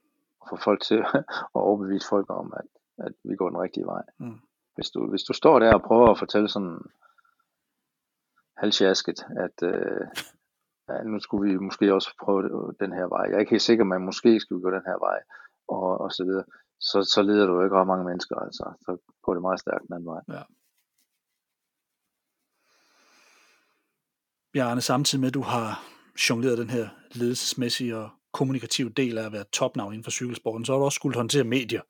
Og få folk til at overbevise folk om, at, at vi går den rigtige vej.
Mm.
Hvis, du, hvis du står der og prøver at fortælle sådan halvsjasket, at øh, ja, nu skulle vi måske også prøve øh, den her vej. Jeg er ikke helt sikker, men måske skal vi gå den her vej, og, og så videre. Så, så leder du ikke ret mange mennesker, altså. Så går det meget stærkt den anden vej. Ja.
Bjarne, samtidig med, at du har jongleret den her ledelsesmæssige og kommunikative del af at være topnavn inden for cykelsporten, så har du også skulle håndtere medier.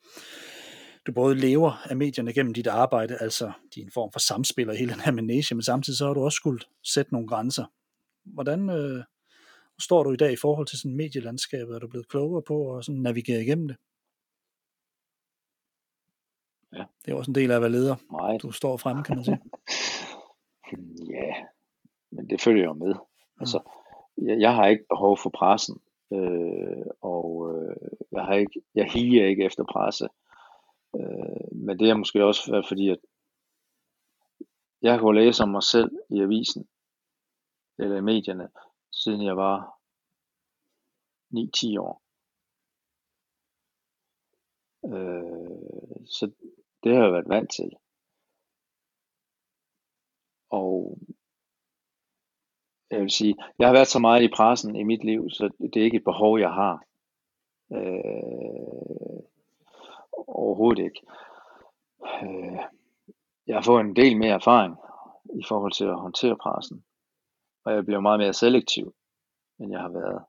Du både lever af medierne gennem dit arbejde, altså din form for samspil og hele den her menage, men samtidig så har du også skulle sætte nogle grænser. Hvordan øh, står du i dag i forhold til sådan medielandskabet? Er du blevet klogere på at sådan navigere igennem det?
Ja.
Det er også en del af at være leder.
Meget.
Du står fremme, kan man sige.
Ja, men det følger jo med. Altså, jeg, jeg har ikke behov for pressen, øh, og øh, jeg har ikke, jeg higer ikke efter presse. Øh, men det er måske også været fordi, at jeg kunne læse om mig selv i avisen, eller i medierne, siden jeg var 9-10 år. Øh, så det har jeg været vant til. Og jeg vil sige, jeg har været så meget i pressen i mit liv, så det er ikke et behov, jeg har. Øh, overhovedet ikke. Øh, jeg har fået en del mere erfaring i forhold til at håndtere pressen. Og jeg bliver meget mere selektiv, end jeg har været.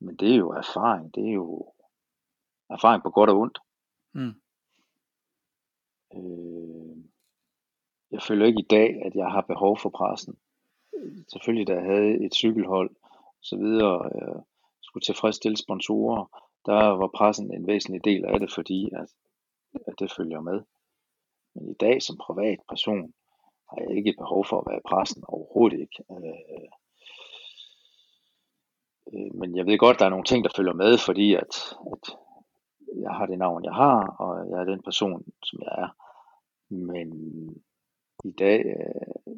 Men det er jo erfaring. Det er jo erfaring på godt og ondt.
Mm.
Øh, jeg føler ikke i dag, at jeg har behov for pressen. Selvfølgelig, da jeg havde et cykelhold så videre, øh, skulle tilfredsstille sponsorer, der var pressen en væsentlig del af det, fordi at, at det følger med. Men i dag som privatperson har jeg ikke behov for at være i pressen overhovedet ikke. Øh, øh, men jeg ved godt, der er nogle ting, der følger med, fordi at, at jeg har det navn, jeg har, og jeg er den person, som jeg er. Men i dag øh,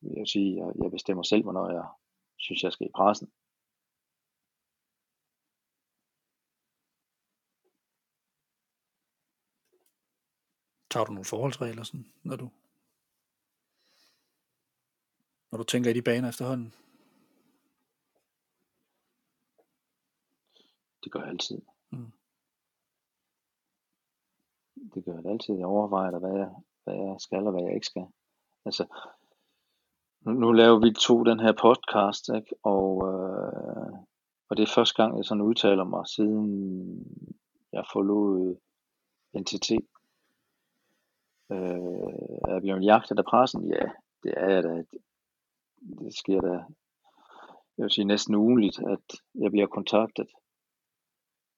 vil jeg sige, at jeg, jeg bestemmer selv, hvornår jeg synes, jeg skal i pressen.
Tager du nogle forholdsregler, sådan, når du når du tænker i de baner efterhånden?
Det gør jeg altid.
Mm.
Det gør jeg altid. Jeg overvejer, da, hvad jeg, hvad jeg skal og hvad jeg ikke skal. Altså, nu, nu laver vi to den her podcast, ikke? Og, øh, og det er første gang, jeg sådan udtaler mig, siden jeg forlod NTT. Øh, er jeg blevet jagtet af pressen? Ja, det er jeg da. det sker da, jeg vil sige næsten ugenligt, at jeg bliver kontaktet.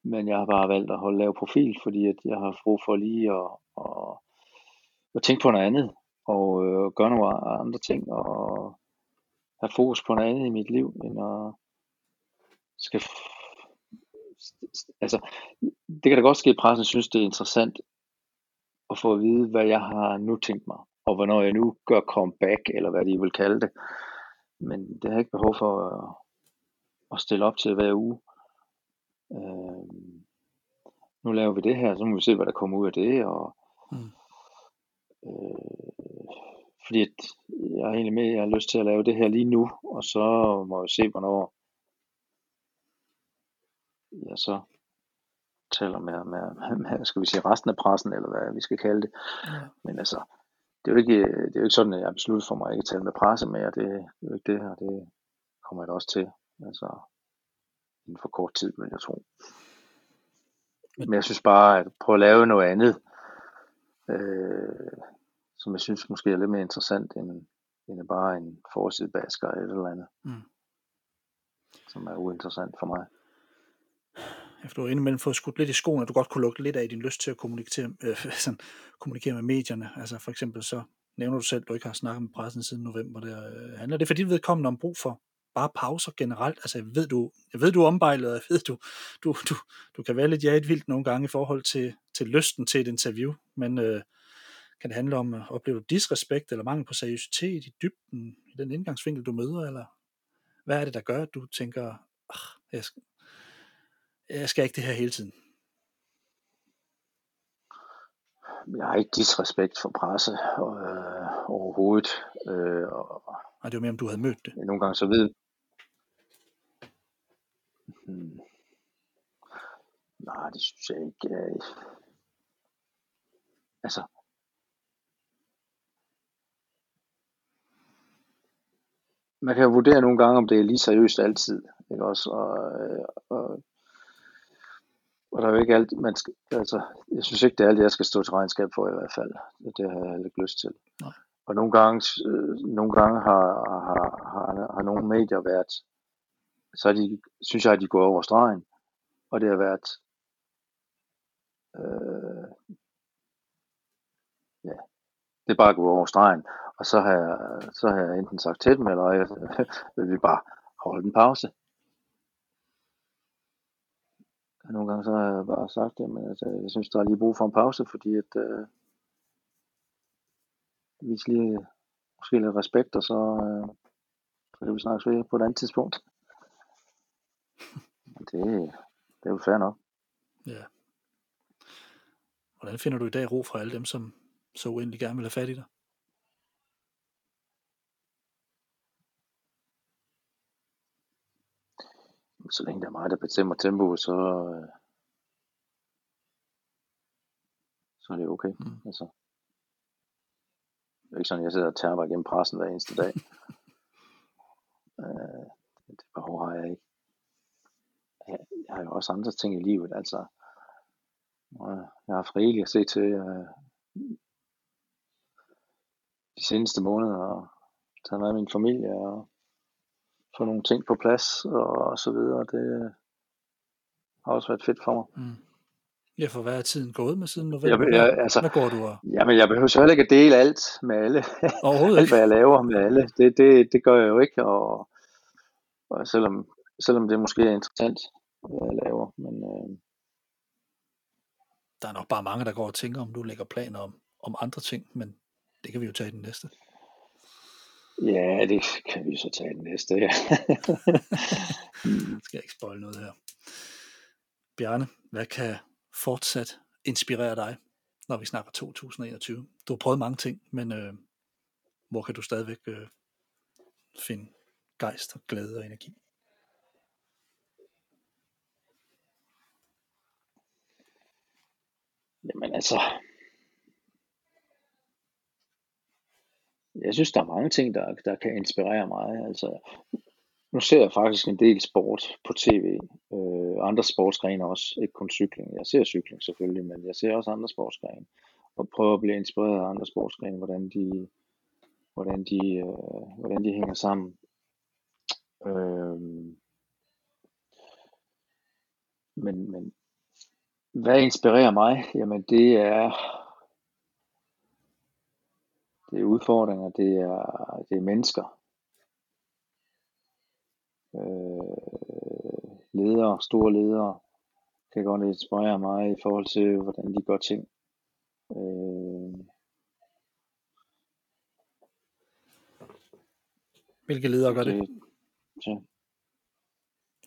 Men jeg har bare valgt at holde lav profil, fordi at jeg har brug for lige at, at, at tænke på noget andet, og øh, gøre nogle andre ting, og have fokus på noget andet i mit liv, end at skal altså, det kan da godt ske, at pressen synes, det er interessant at få at vide, hvad jeg har nu tænkt mig, og hvornår jeg nu gør comeback, eller hvad de vil kalde det. Men det har jeg ikke behov for at, stille op til hver uge. Øh, nu laver vi det her, så må vi se, hvad der kommer ud af det, og mm. øh, fordi at jeg er egentlig med, jeg har lyst til at lave det her lige nu, og så må jeg se, hvornår jeg så taler med, med, med, skal vi sige, resten af pressen, eller hvad vi skal kalde det. Ja. Men altså, det er, jo ikke, det er jo ikke sådan, at jeg har besluttet for mig ikke at tale med presse mere. Det, det er jo ikke det, og det kommer jeg da også til. Altså, inden for kort tid, vil jeg tro. Men jeg synes bare, at prøve at lave noget andet, øh, som jeg synes måske er lidt mere interessant, end, end bare en forsidebasker eller eller andet. Mm. Som er uinteressant for mig
efter du indimellem fået skudt lidt i skoen, at du godt kunne lukke lidt af din lyst til at kommunikere, øh, sådan, kommunikere med medierne. Altså for eksempel så nævner du selv, at du ikke har snakket med pressen siden november. Der, øh, handler det for dit vedkommende om brug for bare pauser generelt? Altså jeg ved, du, jeg ved, du er ombejlet, og jeg ved, du, du, du, du kan være lidt ja et vildt nogle gange i forhold til, til lysten til et interview, men øh, kan det handle om, øh, at opleve disrespekt eller mangel på seriøsitet i dybden, i den indgangsvinkel, du møder, eller hvad er det, der gør, at du tænker, jeg skal, jeg skal ikke det her hele tiden.
Jeg har ikke disrespekt for presse øh, overhovedet. Øh, og,
Nej, det var mere, om du havde mødt det.
Nogle gange så ved... Hmm. Nej, det synes jeg ikke. Øh, altså, man kan vurdere nogle gange, om det er lige seriøst altid. Ikke også? Og, øh, og og der er jo ikke alt, man skal, altså, jeg synes ikke, det er alt, jeg skal stå til regnskab for i hvert fald. Det har jeg ikke lyst til. Nej. Og nogle gange, øh, nogle gange har, har, har, har nogle medier været, så de, synes jeg, at de går over stregen. Og det har været, øh, ja, det er bare at gå over stregen. Og så har jeg, så har jeg enten sagt til dem, eller jeg, vil vi bare holde en pause. Nogle gange så har jeg bare sagt, at altså, jeg synes, der er lige brug for en pause, fordi at øh, vi skal lige måske lidt respekt, og så, øh, så kan vi snakkes ved på et andet tidspunkt. Det, det er jo fair nok.
Ja. Hvordan finder du i dag ro fra alle dem, som så uendelig gerne vil have fat i dig?
Så længe det er mig, der bestemmer tempoet, så, øh, så er det okay. Mm. Altså, det er ikke sådan, at jeg sidder og tærper igennem pressen hver eneste dag. øh, det behov har jeg ikke. Jeg, jeg har jo også andre ting i livet, altså. Jeg har rigeligt at se til øh, de seneste måneder, og taget med min familie, og få nogle ting på plads og så videre. Det har også været fedt for mig. Mm.
Ja, for hvad er tiden gået med siden november?
Jeg, jeg, altså,
hvad går du og...
Jamen, jeg behøver heller ikke at dele alt med alle. Overhovedet alt, hvad jeg laver med alle. Det, det, det gør jeg jo ikke, og, og selvom, selvom det måske er interessant, hvad jeg laver. Men, øh...
Der er nok bare mange, der går og tænker, om du lægger planer om, om andre ting, men det kan vi jo tage i den næste.
Ja, det kan vi så tage den næste, ja.
skal jeg ikke spoil noget her. Bjarne, hvad kan fortsat inspirere dig, når vi snakker 2021? Du har prøvet mange ting, men øh, hvor kan du stadigvæk øh, finde gejst og glæde og energi?
Jamen altså, jeg synes, der er mange ting, der, der kan inspirere mig. Altså, nu ser jeg faktisk en del sport på tv. Øh, andre sportsgrene også, ikke kun cykling. Jeg ser cykling selvfølgelig, men jeg ser også andre sportsgrene. Og prøver at blive inspireret af andre sportsgrene, hvordan de hvordan de, øh, hvordan de hænger sammen. Øh, men, men hvad inspirerer mig? Jamen det er det er udfordringer, det er, det er mennesker. Øh, ledere, store ledere, kan godt inspirere mig i forhold til, hvordan de gør ting. Øh,
Hvilke ledere gør det? det
ja.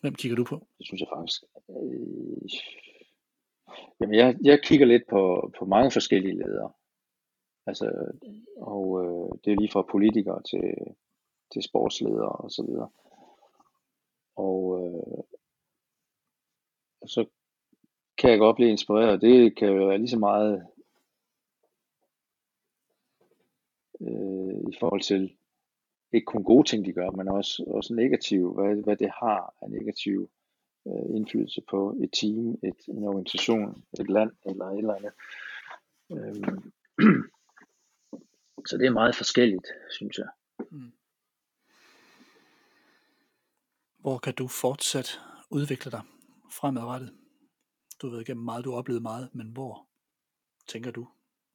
Hvem kigger du på?
Det synes jeg faktisk. Øh, jamen jeg, jeg kigger lidt på, på mange forskellige ledere. Altså, og øh, det er lige fra politikere til, til sportsledere og så videre. Og øh, så kan jeg godt blive inspireret. Det kan jo være lige så meget øh, i forhold til ikke kun gode ting, de gør, men også, også negative, hvad, hvad det har af negativ øh, indflydelse på et team, et, en organisation, et land eller et eller andet. Øh, så det er meget forskelligt, synes jeg. Mm.
Hvor kan du fortsat udvikle dig fremadrettet? Du ved igennem meget, du har oplevet meget, men hvor tænker du,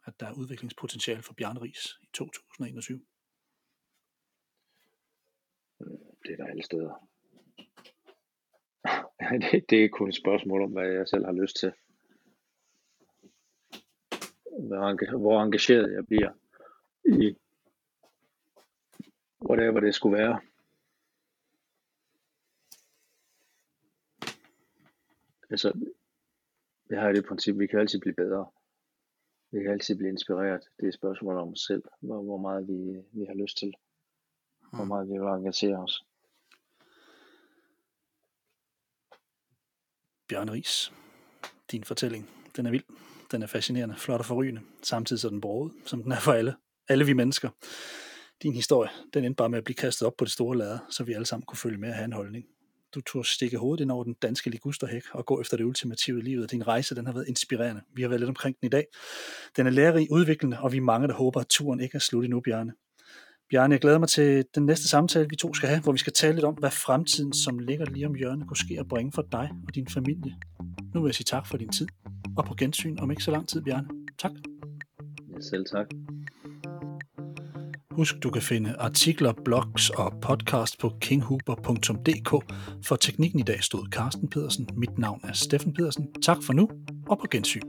at der er udviklingspotentiale for Bjarne Ries i 2021?
Det er der alle steder. det, det er kun et spørgsmål om, hvad jeg selv har lyst til. Hvor engageret jeg bliver i whatever det skulle være. Altså, jeg har det princip, vi kan altid blive bedre. Vi kan altid blive inspireret. Det er et spørgsmål om os selv, hvor, hvor meget vi, vi har lyst til. Hvor meget vi vil engagere os.
Bjørn Ries, din fortælling, den er vild. Den er fascinerende, flot og forrygende. Samtidig så den broet, som den er for alle. Alle vi mennesker. Din historie, den endte bare med at blive kastet op på det store lader, så vi alle sammen kunne følge med og have en holdning. Du tog stikke hovedet ind over den danske ligusterhæk og gå efter det ultimative i livet. Din rejse, den har været inspirerende. Vi har været lidt omkring den i dag. Den er lærerig, udviklende, og vi er mange, der håber, at turen ikke er slut endnu, Bjarne. Bjarne, jeg glæder mig til den næste samtale, vi to skal have, hvor vi skal tale lidt om, hvad fremtiden, som ligger lige om hjørnet, kunne ske at bringe for dig og din familie. Nu vil jeg sige tak for din tid, og på gensyn om ikke så lang tid, Bjarne. Tak.
Ja, selv tak.
Husk, du kan finde artikler, blogs og podcast på kinghuber.dk. For teknikken i dag stod Carsten Pedersen. Mit navn er Steffen Pedersen. Tak for nu, og på gensyn.